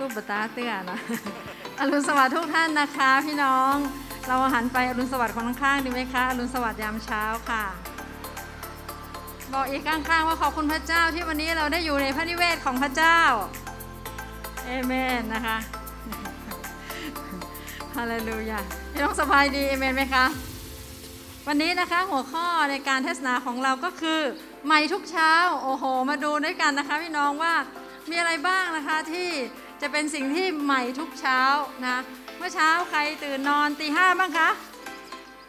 ตู้บตาเตื้อนะ อรุณสวัสดิ์ทุกท่านนะคะ พี่น้อง เราหันไปอรุณสวัสดิ์คนข้างๆดีไหมคะ อรุณสวัสดิ์ยามเช้าค่ะ บอกอีกข้างๆว่าขอบคุณพระเจ้าที่วันนี้เราได้อยู่ในพระนิเวศของพระเจ้า เอเมนนะคะฮาเลลูยาพี่น้องสบายดีเอเมนไหมคะ วันนี้นะคะหัวข้อในการเทศนาของเราก็คือใหม่ทุกเช้า โอ้โห มาดูด้วยกันนะคะ พี่น้องว่ามีอะไรบ้างนะคะที่ จะเป็นสิ่งที่ใหม่ทุกเช้านะเมื่อเช้าใครตื่นนอนตีห้าบ้างคะ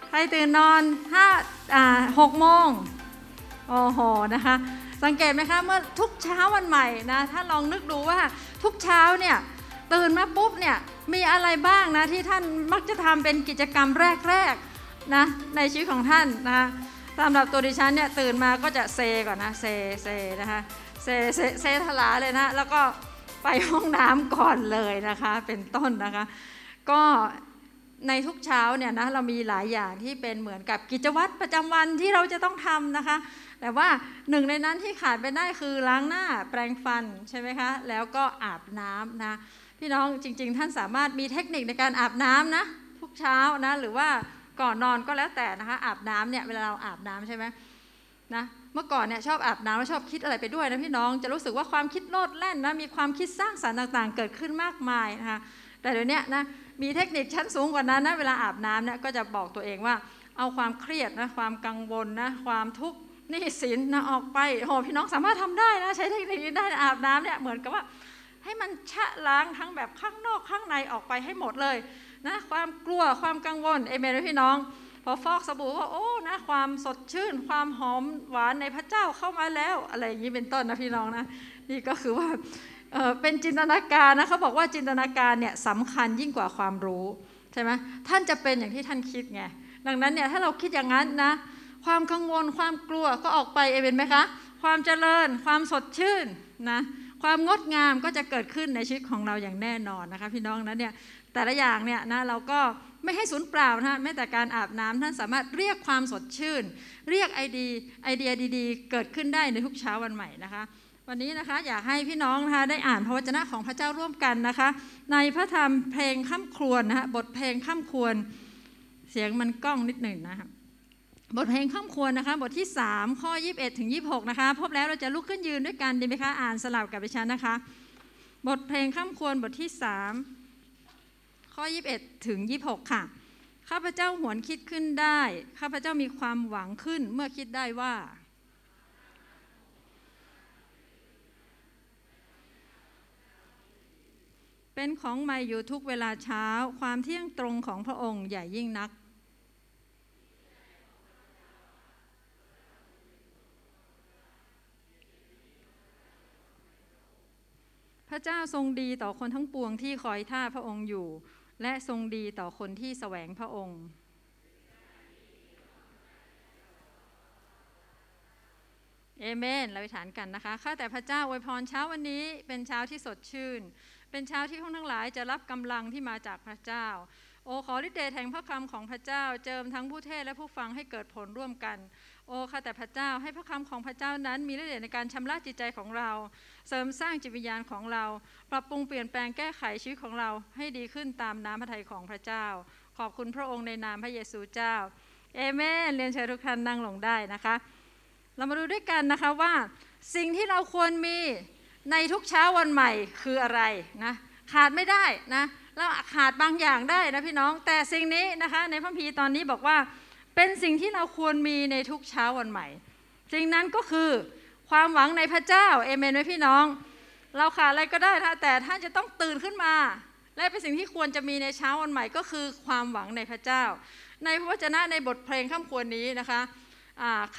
ใครตื่นนอนห้าอ่าหกโมงโอ้โหนะคะ สังเกตไหมคะเมื่อทุกเช้าวันใหม่นะถ้าลองนึกดูว่าทุกเช้าเนี่ยตื่นมาปุ๊บเนี่ยมีอะไรบ้างนะที่ท่านมักจะทำเป็นกิจกรรมแรกๆนะในชีวิตของท่านนะคะสำหรับตัวดิฉันเนี่ยตื่นมาก็จะเซก่อนนะเซเซนะคะเซเซเซทลาเลยนะแล้วก็ ไปห้องน้ำก่อนเลยนะคะ เป็นต้นนะคะ ก็ในทุกเช้าเนี่ยนะเรามีหลายอย่างที่เป็นเหมือนกับกิจวัตรประจำวันที่เราจะต้องทำนะคะ แต่ว่าหนึ่งในนั้นที่ขาดไปได้คือล้างหน้าแปรงฟันใช่ไหมคะ แล้วก็อาบน้ำนะพี่น้องจริง ๆ ท่านสามารถมีเทคนิคในการอาบน้ำนะทุกเช้านะหรือว่าก่อนนอนก็แล้วแต่นะคะอาบน้ำเนี่ยเวลาเราอาบน้ำใช่ไหมนะ เมื่อก่อนเนี่ยชอบอาบน้ำแล้วชอบคิดอะไรไปด้วยนะพี่น้อง จะรู้สึกว่าความคิดโลดแล่นนะมีความคิดสร้างสรรค์ต่างๆ เกิดขึ้นมากมายนะคะแต่เดี๋ยวนี้นะมีเทคนิคชั้นสูงกว่านั้นนะเวลาอาบน้ำเนี่ยก็จะบอกตัวเองว่า เอาความเครียดนะความกังวลนะความทุกข์นี่สินนะออกไปโอ้พี่น้องสามารถทำได้นะใช้เทคนิคนี้ได้อาบน้ำเนี่ยเหมือนกับว่าให้มันชะล้างทั้งแบบข้างนอกข้างในออกไปให้หมดเลยนะความกลัวความกังวลเอเมนพี่น้อง พอฟอกสบู่ก็โอ้นะความสดชื่น ความหอมหวานในพระเจ้าเข้ามาแล้ว อะไรอย่างนี้เป็นต้นนะพี่น้องนะนี่ก็คือว่าเป็นจินตนาการนะเขาบอกว่าจินตนาการเนี่ยสำคัญยิ่งกว่าความรู้ใช่ไหมท่านจะเป็นอย่างที่ท่านคิดไงดังนั้นเนี่ยถ้าเราคิดอย่างนั้นนะ ความกังวลความกลัวก็ออกไปเอเมนไหมคะความเจริญ ความสดชื่นนะความงดงามก็จะเกิดขึ้นในชีวิตของเราอย่างแน่นอนนะคะพี่น้องนั้นเนี่ยแต่ละอย่างเนี่ยนะเราก็ ไม่ให้สูญเปล่านะแม้แต่การอาบน้ำท่านสามารถเรียกความสดชื่น เรียกไอเดียไอเดียดีๆ เกิดขึ้นได้ในทุกเช้าวันใหม่นะคะ วันนี้นะคะอยากให้พี่น้องนะคะได้อ่านพระวจนะของพระเจ้าร่วมกันนะคะ ในพระธรรมเพลงข้ามครวนนะคะบทเพลงข้ามครวนเสียงมันก้องนิดหนึ่งนะคะบทเพลงข้ามควรนะคะ บทที่ 3 ข้อ 21 ถึง 26 นะคะ พบแล้วเราจะลุกขึ้นยืนด้วยกันดีไหมคะ อ่านสลับกับดิฉันนะคะ บทเพลงข้ามควรบทที่ 3 ข้อ 21 ถึง 26 ค่ะ ข้าพเจ้าหวนคิดขึ้นได้ ข้าพเจ้ามีความหวังขึ้นเมื่อคิดได้ว่า เป็นของใหม่อยู่ทุกเวลาเช้า ความเที่ยงตรงของพระองค์ใหญ่ยิ่งนักพระเจ้าทรงดีต่อคนทั้งปวงที่คอยท่าพระองค์อยู่ และทรงดีต่อคนที่แสวงพระองค์ เอเมน เราไปฐานกันนะคะ ข้าแต่พระเจ้าอวยพรเช้าวันนี้เป็นเช้าที่สดชื่น เป็นเช้าที่ท่านทั้งหลายจะรับกำลังที่มาจากพระเจ้า โอขอฤทธิ์เดชแห่งพระคำของพระเจ้า เจิมทั้งผู้เทศและผู้ฟังให้เกิดผลร่วมกัน โอ้ข้าแต่พระเจ้าให้พระคำของพระเจ้านั้น มีฤทธิ์เดชในการชำระจิตใจของเรา เสริมสร้างจิตวิญญาณของเรา ปรับปรุงเปลี่ยนแปลงแก้ไขชีวิตของเราให้ดีขึ้นตามน้ำพระทัยของพระเจ้า ขอบคุณพระองค์ในนามพระเยซูเจ้าเอเมนเรียนเชิญทุกท่านนั่งลงได้นะคะ เรามาดูด้วยกันนะคะว่าสิ่งที่เราควรมีในทุกเช้าวันใหม่คืออะไรนะขาดไม่ได้นะ แล้วขาดบางอย่างได้นะพี่น้องแต่สิ่งนี้นะคะในพระพีตอนนี้บอกว่า เป็นสิ่งที่เราควรมีในทุกเช้าวันใหม่ สิ่งนั้นก็คือความหวังในพระเจ้าเอเมนไหมพี่น้อง เราขาดอะไรก็ได้แต่ท่านจะต้องตื่นขึ้นมา และเป็นสิ่งที่ควรจะมีในเช้าวันใหม่ก็คือความหวังในพระเจ้า ในพระวจนะในบทเพลงข้ามควรนี้นะคะ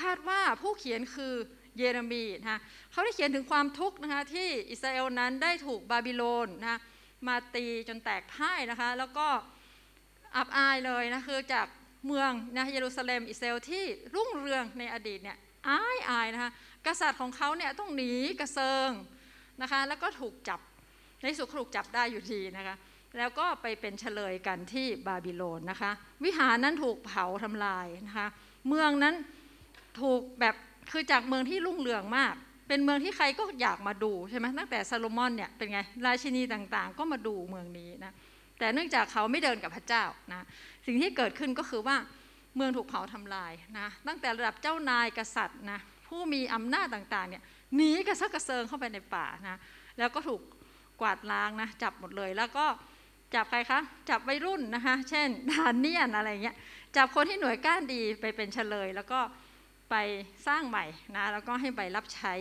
คาดว่าผู้เขียนคือเยเรมีนะคะเขาได้เขียนถึงความทุกข์นะคะที่อิสราเอลนั้นได้ถูกบาบิโลนนะคะ มาตีจนแตกพ่ายนะคะ แล้วก็อับอายเลยนะคือจากเมืองนะเยรูซาเล็มอิสราเอลที่รุ่งเรืองในอดีตเนี่ยอายอายนะคะกษัตริย์ของเขาเนี่ยต้องหนีกระเซิงนะคะ แล้วก็ถูกจับในสุดถูกจับได้อยู่ดีนะคะ แล้วก็ไปเป็นเฉลยกันที่บาบิโลนนะคะ วิหารนั้นถูกเผาทำลายนะคะ เมืองนั้นถูกแบบคือจากเมืองที่รุ่งเรืองมาก เป็นเมืองที่ใครก็อยากมาดูใช่ไหมตั้งแต่ซาโลมอนเนี่ยเป็นไงราชินีต่างๆ ก็มาดูเมืองนี้นะแต่เนื่องจากเขาไม่เดินกับพระเจ้านะสิ่งที่เกิดขึ้นก็คือว่าเมืองถูกเผาทำลายนะตั้งแต่ระดับเจ้านายกษัตริย์นะผู้มีอำนาจต่างๆเนี่ยหนีกระซักกระเซิงเข้าไปในป่านะแล้วก็ถูกกวาดล้างนะจับหมดเลยแล้วก็จับใครคะจับวัยรุ่นนะคะ เช่นดานเนียนอะไรเงี้ยจับคนที่หน่วยก้านดีไปเป็นเฉลย แล้วก็ ไปสร้างใหม่นะแล้วก็ให้ไปรับใช้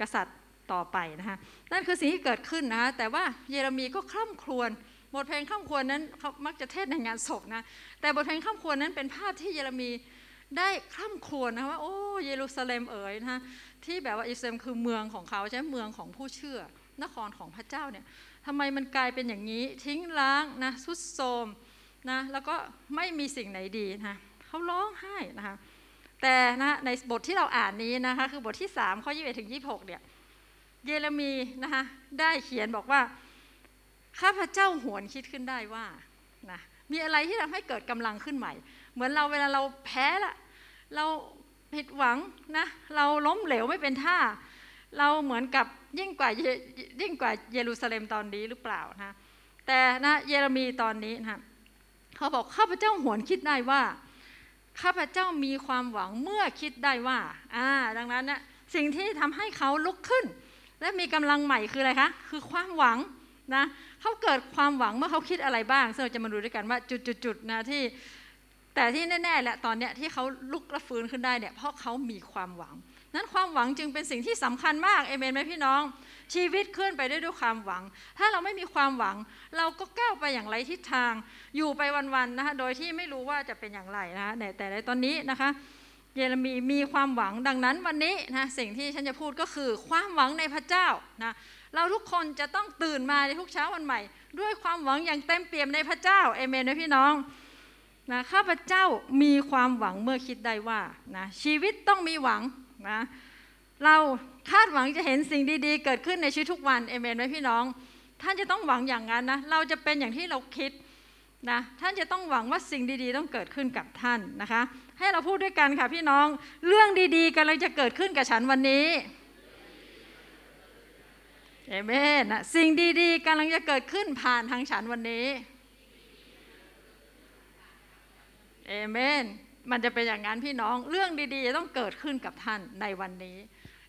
กษัตริย์ต่อไปนะคะนั่นคือสิ่งที่เกิดขึ้นนะคะแต่ว่าเยเรมีก็คร่ำครวญบทเพลงคร่ำครวญนั้นเขามักจะเทศในงานศพนะ แต่บทเพลงคร่ำครวญนั้นเป็นภาพที่เยเรมีได้คร่ำครวญนะว่าโอ้เยรูซาเล็มเอ๋ยนะคะที่แบบว่าอิสราเอลคือเมืองของเขาใช่ไหมเมืองของผู้เชื่อนครของพระเจ้าเนี่ยทำไมมันกลายเป็นอย่างนี้ทิ้งล้างนะสุดโทรมนะแล้วก็ไม่มีสิ่งไหนดีนะเขาร้องไห้นะคะ แต่นะในบทที่เราอ่านนี้นะคะคือบทที่3ข้อ21ถึง26เนี่ยเยเรมีนะคะได้เขียนบอกว่าข้าพเจ้าหวนคิดขึ้นได้ว่านะมีอะไรที่ทำให้เกิดกำลังขึ้นใหม่ เหมือนเราเวลาเราแพ้ละเราผิดหวังนะเราล้มเหลวไม่เป็นท่า เราเหมือนกับยิ่งกว่ายิ่งกว่าเยรูซาเล็มตอนนี้หรือเปล่านะแต่นะเยเรมีตอนนี้นะเขาบอกข้าพเจ้าหวนคิดได้ว่า ข้าพเจ้ามีความหวังเมื่อคิดได้ว่าอ่าดังนั้นนะสิ่งที่ทำให้เขาลุกขึ้น และมีกำลังใหม่คืออะไรคะ คือความหวังนะเขาเกิดความหวังเมื่อเขาคิดอะไรบ้างซึ่งเราจะมาดูด้วยกันว่าจุดๆนะที่แต่ที่แน่ๆแหละตอนเนี้ยที่เขาลุกและฟื้นขึ้นได้เนี่ยเพราะเขามีความหวัง นั้นความหวังจึงเป็นสิ่งที่สำคัญมากเอเมนไหมพี่น้อง ชีวิตเคลื่อนไปได้ด้วยความหวัง ถ้าเราไม่มีความหวัง เราก็ก้าวไปอย่างไรทิศทาง อยู่ไปวันๆนะคะโดยที่ไม่รู้ว่าจะเป็นอย่างไรนะคะแต่ในตอนนี้นะคะเยเรมีมีความหวังดังนั้นวันนี้นะสิ่งที่ฉันจะพูดก็คือความหวังในพระเจ้านะเราทุกคนจะต้องตื่นมาในทุกเช้าวันใหม่ ด้วยความหวังอย่างเต็มเปี่ยมในพระเจ้าเอเมนนะพี่น้องนะข้าพเจ้ามีความหวังเมื่อคิดได้ว่านะชีวิตต้องมีหวังนะเรา คาดหวังจะเห็นสิ่งดีๆ เกิดขึ้นในชีวิตทุกวันเอเมนไหมพี่น้อง ท่านจะต้องหวังอย่างนั้นนะเราจะเป็นอย่างที่เราคิดนะท่านจะต้องหวังว่าสิ่งดีๆ ต้องเกิดขึ้นกับท่านนะคะ ให้เราพูดด้วยกันค่ะพี่น้องเรื่องดีๆกำลังจะเกิดขึ้นกับฉันวันนี้เอเมนนะสิ่งดีๆกำลังจะเกิดขึ้นผ่านทางฉันวันนี้เอเมนมันจะเป็นอย่างนั้นพี่น้องเรื่องดีๆจะต้องเกิดขึ้นกับท่านในวันนี้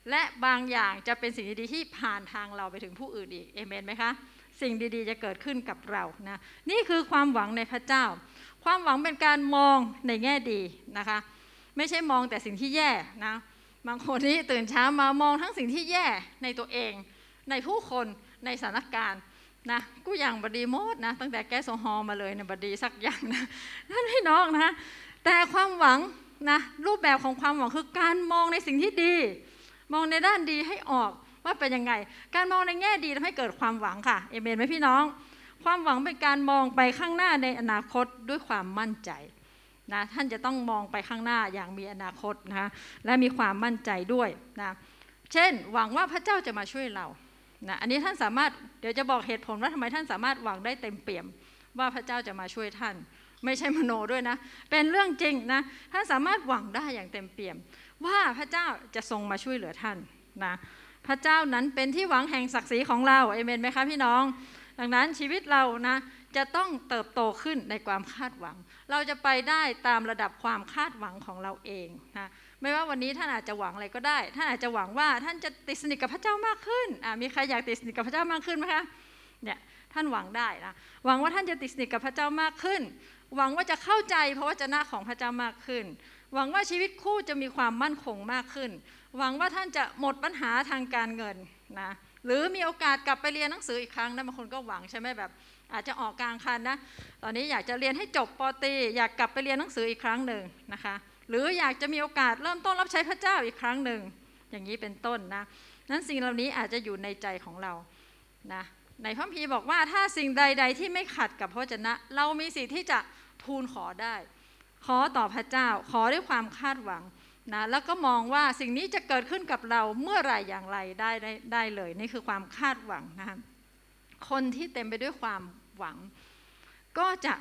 และบางอย่างจะเป็นสิ่งดีๆที่ผ่านทางเราไปถึงผู้อื่นอีกเอเมนไหมคะสิ่งดีๆ จะเกิดขึ้นกับเรานะนี่คือความหวังในพระเจ้า ความหวังเป็นการมองในแง่ดีนะคะ ไม่ใช่มองแต่สิ่งที่แย่นะบางคนที่ตื่นเช้ามามองทั้งสิ่งที่แย่ในตัวเอง ในผู้คนในสถานการณ์นะกูอย่างบดีโมดนะตั้งแต่แก๊สโซฮอมาเลยเนี่ยบดีสักอย่างนะนั่นพี่น้องนะแต่ความหวังนะรูปแบบของความหวังคือการมองในสิ่งที่ดี มองในด้านดีให้ออกว่าเป็นยังไง การมองในแง่ดีทำให้เกิดความหวังค่ะ เอเมนไหมพี่น้อง ความหวังเป็นการมองไปข้างหน้าในอนาคตด้วยความมั่นใจนะท่านจะต้องมองไปข้างหน้าอย่างมีอนาคตนะคะและมีความมั่นใจด้วยนะเช่น หวังว่าพระเจ้าจะมาช่วยเรานะอันนี้ท่านสามารถเดี๋ยวจะบอกเหตุผลว่าทำไมท่านสามารถหวังได้เต็มเปี่ยม ว่าพระเจ้าจะมาช่วยท่าน ไม่ใช่มโนด้วยนะ เป็นเรื่องจริงนะท่านสามารถหวังได้อย่างเต็มเปี่ยม ว่าพระเจ้าจะทรงมาช่วยเหลือท่านนะพระเจ้านั้นเป็นที่หวังแห่งศักดิ์ศรีของเราเอเมนไหมคะพี่น้อง ดังนั้นชีวิตเรานะจะต้องเติบโตขึ้นในความคาดหวัง เราจะไปได้ตามระดับความคาดหวังของเราเองนะไม่ว่าวันนี้ท่านอาจจะหวังอะไรก็ได้ ท่านอาจจะหวังว่าท่านจะติดสนิทกับพระเจ้ามากขึ้นมีใครอยากติดสนิทกับพระเจ้ามากขึ้นไหมคะเนี่ยท่านหวังได้นะหวังว่าท่านจะติดสนิทกับพระเจ้ามากขึ้น หวังว่าจะเข้าใจพระวจนะของพระเจ้ามากขึ้น หวังว่าชีวิตคู่จะมีความมั่นคงมากขึ้น หวังว่าท่านจะหมดปัญหาทางการเงินนะหรือมีโอกาสกลับไปเรียนหนังสืออีกครั้งนะบางคนก็หวังใช่ไหมแบบ อาจจะออกกลางคันนะตอนนี้อยากจะเรียนให้จบปตีอยากกลับไปเรียนหนังสืออีกครั้งหนึ่งนะคะ หรืออยากจะมีโอกาสเริ่มต้นรับใช้พระเจ้าอีกครั้งหนึ่งอย่างนี้เป็นต้นนะนั้นสิ่งเหล่านี้อาจจะอยู่ในใจของเรานะในพระพีบอกว่าถ้าสิ่งใด ๆ ที่ไม่ขัดกับพระเจนะ เรามีสิทธิ์ที่จะทูลขอได้ ขอต่อพระเจ้า ขอด้วยความคาดหวังนะแล้วก็มองว่าสิ่งนี้จะเกิดขึ้นกับเราเมื่อไรอย่างไรได้ได้ได้เลย นี่คือความคาดหวังนะคนที่เต็มไปด้วยความหวัง ก็จะ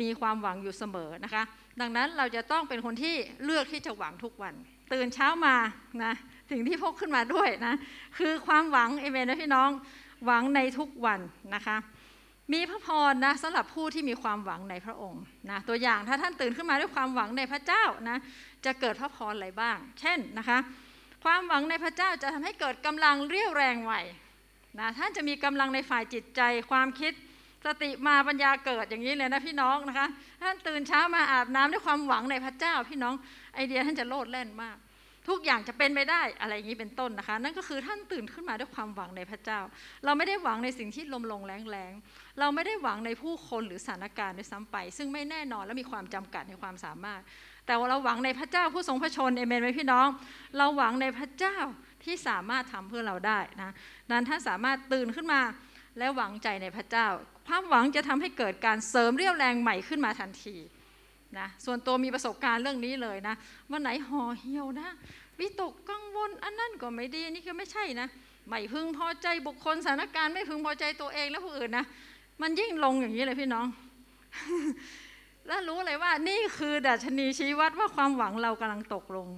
มีความหวังอยู่เสมอนะคะ ดังนั้นเราจะต้องเป็นคนที่เลือกที่จะหวังทุกวัน ตื่นเช้ามานะสิ่งที่พกขึ้นมาด้วยนะคือความหวังเอเมนนะพี่น้องหวังในทุกวันนะคะ มีพระพรนะสำหรับผู้ที่มีความหวังในพระองค์นะตัวอย่างถ้าท่านตื่นขึ้นมาด้วยความหวังในพระเจ้านะจะเกิดพระพรอะไรบ้าง เช่นนะคะความหวังในพระเจ้าจะทำให้เกิดกำลังเรี่ยวแรงไหวนะท่านจะมีกำลังในฝ่ายจิตใจความคิดสติมาปัญญาเกิดอย่างนี้เลยนะพี่น้องนะคะท่านตื่นเช้ามาอาบน้ำด้วยความหวังในพระเจ้า พี่น้องไอเดียท่านจะโลดแล่นมาก ทุกอย่างจะเป็นไปได้อะไรอย่างนี้เป็นต้นนะคะ นั่นก็คือท่านตื่นขึ้นมาด้วยความหวังในพระเจ้า เราไม่ได้หวังในสิ่งที่ลมลงแรงแรง เราไม่ได้หวังในผู้คนหรือสถานการณ์ด้วยซ้ำไป ซึ่งไม่แน่นอนและมีความจำกัดในความสามารถ แต่เราหวังในพระเจ้าผู้ทรงพระชนเอเมนไหมพี่น้อง เราหวังในพระเจ้าที่สามารถทำเพื่อเราได้นะนั้นท่านสามารถตื่นขึ้นมาและหวังใจในพระเจ้า ความหวังจะทำให้เกิดการเสริมเรี่ยวแรงใหม่ขึ้นมาทันทีนะส่วนตัวมีประสบการณ์เรื่องนี้เลยนะวันไหนห่อเหี่ยวนะวิตกกังวลอันนั้นก็ไม่ดีนนี่ก็ไม่ใช่นะไม่พึงพอใจบุคคลสถานการณ์ไม่พึงพอใจตัวเองและผู้อื่นนะ มันยิ่งลงอย่างนี้เลยพี่น้อง แล้วรู้เลยว่านี่คือดัชนีชี้วัดว่าความหวังเรากำลังตกลง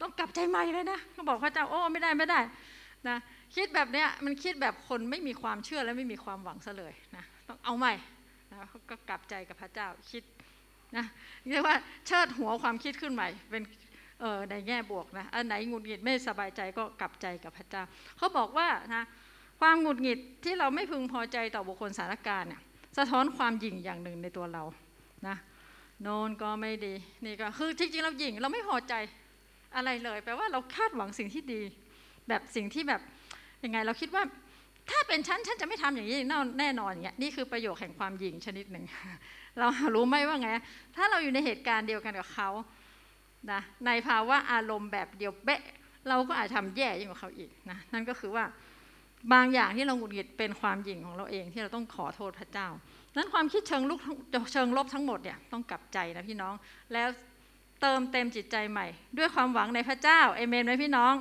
ต้องกลับใจใหม่เลยนะเขาบอกพระเจ้าโอ้ไม่ได้ไม่ได้นะคิดแบบเนี้ยมันคิดแบบคนไม่มีความเชื่อและไม่มีความหวังซะเลยนะต้องเอาใหม่นะก็กลับใจกับพระเจ้าคิดนะเรียกว่าเชิดหัวความคิดขึ้นใหม่เป็นเออในแง่บวกนะอันไหนหงุดหงิดไม่สบายใจก็กลับใจกับพระเจ้าเขาบอกว่านะ ความหงุดหงิดที่เราไม่พึงพอใจต่อบุคคลสถานการณ์เนี่ยสะท้อนความหยิ่งอย่างหนึ่งในตัวเรานะโนนก็ไม่ดีนี่ก็คือจริงๆเราหยิ่งเราไม่พอใจอะไรเลย แปลว่าเราคาดหวังสิ่งที่ดี แบบสิ่งที่แบบยังไง เราคิดว่าถ้าเป็นฉันฉันจะไม่ทำอย่างนี้แน่นอนอย่างเงี้ยนี่คือประโยคแห่งความหยิ่งชนิดหนึ่ง เรารู้ไหมว่าไง ถ้าเราอยู่ในเหตุการณ์เดียวกันกับเขานะในภาวะอารมณ์แบบเดียวเป๊ะเราก็อาจทำแย่ยิ่งกว่าเขาอีกนะนั่นก็คือว่า บางอย่างที่เราหงุดหงิดเป็นความหยิ่งของเราเองที่เราต้องขอโทษพระเจ้า นั้นความคิดเชิงลุกเชิงลบทั้งหมดเนี่ยต้องกลับใจนะพี่น้อง แล้วเติมเต็มจิตใจใหม่ ด้วยความหวังในพระเจ้าเอเมนไหมพี่น้อง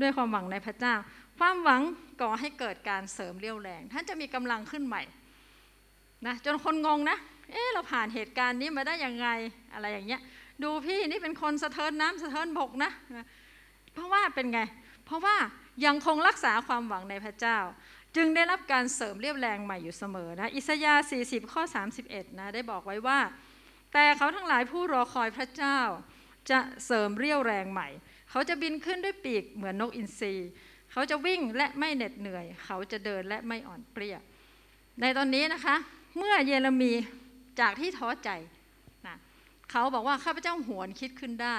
ด้วยความหวังในพระเจ้า ความหวังก่อให้เกิดการเสริมเรี่ยวแรง ท่านจะมีกำลังขึ้นใหม่นะจนคนงงนะ เอ๊ะเราผ่านเหตุการณ์นี้มาได้ยังไงอะไรอย่างเงี้ย ดูพี่นี่เป็นคนสะเทินน้ำสะเทินบกนะ เพราะว่าเป็นไง เพราะว่า ยังคงรักษาความหวังในพระเจ้า จึงได้รับการเสริมเรียบแรงใหม่อยู่เสมอนะอิสยาห์40 ข้อ 31 นะได้บอกไว้ว่า แต่เขาทั้งหลายผู้รอคอยพระเจ้า จะเสริมเรียวแรงใหม่ เขาจะบินขึ้นด้วยปีกเหมือนนกอินทรีเขาจะวิ่งและไม่เหน็ดเหนื่อย เขาจะเดินและไม่อ่อนเปรี้ยในตอนนี้นะคะ เมื่อเยเรมีจากที่ท้อใจนะเขาบอกว่าข้าพเจ้าหวนคิดขึ้นได้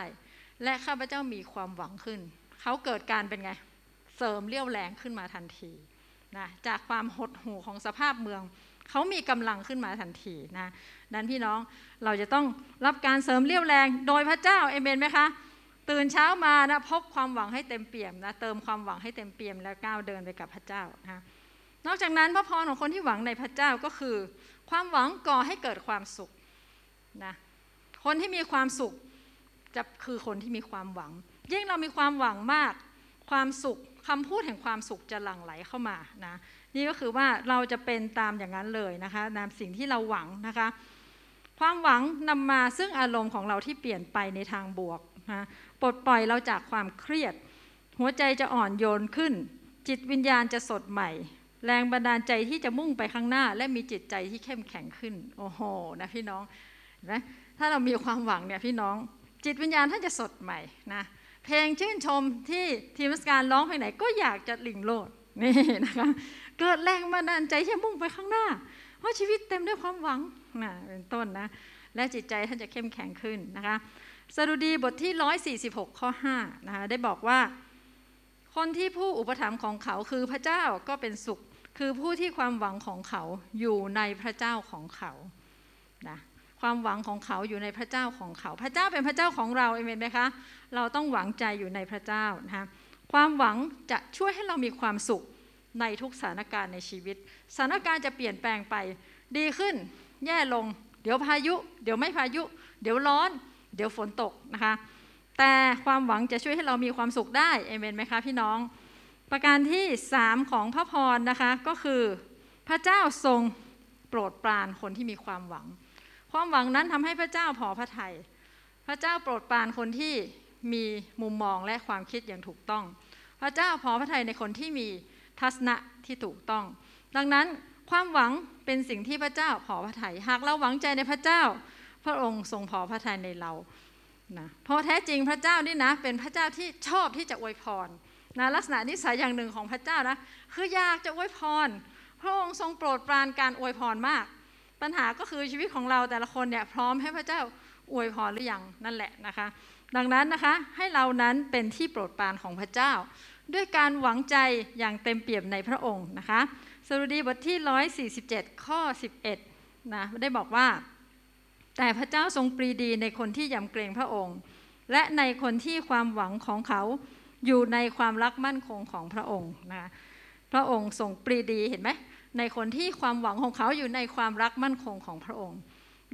และข้าพเจ้ามีความหวังขึ้น เขาเกิดการเป็นไง เสริมเรี่ยวแรงขึ้นมาทันทีนะจากความหดหู่ของสภาพเมือง เขามีกำลังขึ้นมาทันทีนะดันพี่น้องเราจะต้องรับการเสริมเรี่ยวแรงโดยพระเจ้าเอเมนไหมคะตื่นเช้ามานะพบความหวังให้เต็มเปี่ยมนะเติมความหวังให้เต็มเปี่ยมแล้วก้าวเดินไปกับพระเจ้านะนอกจากนั้นพระพรของคนที่หวังในพระเจ้าก็คือ ความหวังก่อให้เกิดความสุขนะคนที่มีความสุขจะคือคนที่มีความหวัง ยิ่งเรามีความหวังมาก ความสุข คำพูดแห่งความสุขจะหลั่งไหลเข้ามานะนี่ก็คือว่าเราจะเป็นตามอย่างนั้นเลยนะคะนามสิ่งที่เราหวังนะคะ ความหวังนำมาซึ่งอารมณ์ของเราที่เปลี่ยนไปในทางบวกนะปลดปล่อยเราจากความเครียด หัวใจจะอ่อนโยนขึ้น จิตวิญญาณจะสดใหม่ แรงบันดาลใจที่จะมุ่งไปข้างหน้า และมีจิตใจที่เข้มแข็งขึ้น โอ้โหนะพี่น้องนะถ้าเรามีความหวังเนี่ยพี่น้อง จิตวิญญาณท่านจะสดใหม่นะ เพลงชื่นชมที่ทีมการร้องเพลงไหนก็อยากจะหลิงโลดนี่นะคะเกิดแรงบันดาลใจที่มุ่งไปข้างหน้า เพราะชีวิตเต็มด้วยความหวังนะเป็นต้นนะและจิตใจท่านจะเข้มแข็งขึ้นนะคะสดุดีบทที่ 146 ข้อ5นะคะได้บอกว่า คนที่ผู้อุปถัมภ์ของเขาคือพระเจ้าก็เป็นสุข คือผู้ที่ความหวังของเขาอยู่ในพระเจ้าของเขานะ ความหวังของเขาอยู่ในพระเจ้าของเขา พระเจ้าเป็นพระเจ้าของเราเอเมนไหมคะ เราต้องหวังใจอยู่ในพระเจ้านะคะความหวังจะช่วยให้เรามีความสุขในทุกสถานการณ์ในชีวิต สถานการณ์จะเปลี่ยนแปลงไป ดีขึ้น แย่ลง เดี๋ยวพายุ เดี๋ยวไม่พายุ เดี๋ยวร้อน เดี๋ยวฝนตกนะคะ แต่ความหวังจะช่วยให้เรามีความสุขได้เอเมนไหมคะพี่น้อง ประการที่สามของพระพรนะคะก็คือ พระเจ้าทรงโปรดปรานคนที่มีความหวัง ความหวังนั้นทำให้พระเจ้าพอพระทยัยพระเจ้าโปรดปรานคนที่มีมุมมองและความคิดอย่างถูกต้อง พระเจ้าพอพระทัยในคนที่มีทัศนะที่ถูกต้อง ดังนั้นความหวังเป็นสิ่งที่พระเจ้าพอพระทัยหากเราหวังใจในพระเจ้า พระองค์ทรงพอพระทัยในเรานะเพราะแท้จริงพระเจ้านี่นะ เป็นพระเจ้าที่ชอบที่จะอวยพรนะลักษณะนิสัยอย่างหนึ่งของพระเจ้านะคืออยากจะอวยพร พระองค์ทรงโปรดปรานการอวยพรมาก ปัญหาก็คือชีวิตของเราแต่ละคนเนี่ยพร้อมให้พระเจ้าอวยพรหรือยังนั่นแหละนะคะ ดังนั้นนะคะให้เรานั้นเป็นที่โปรดปรานของพระเจ้า ด้วยการหวังใจอย่างเต็มเปี่ยมในพระองค์นะคะสรุดีบทที่ 147 ข้อ 11นะได้บอกว่า แต่พระเจ้าทรงปรีดีในคนที่ยำเกรงพระองค์ และในคนที่ความหวังของเขาอยู่ในความรักมั่นคงของพระองค์นะพระองค์ทรงปรีดีเห็นไหม ในคนที่ความหวังของเขาอยู่ในความรักมั่นคงของพระองค์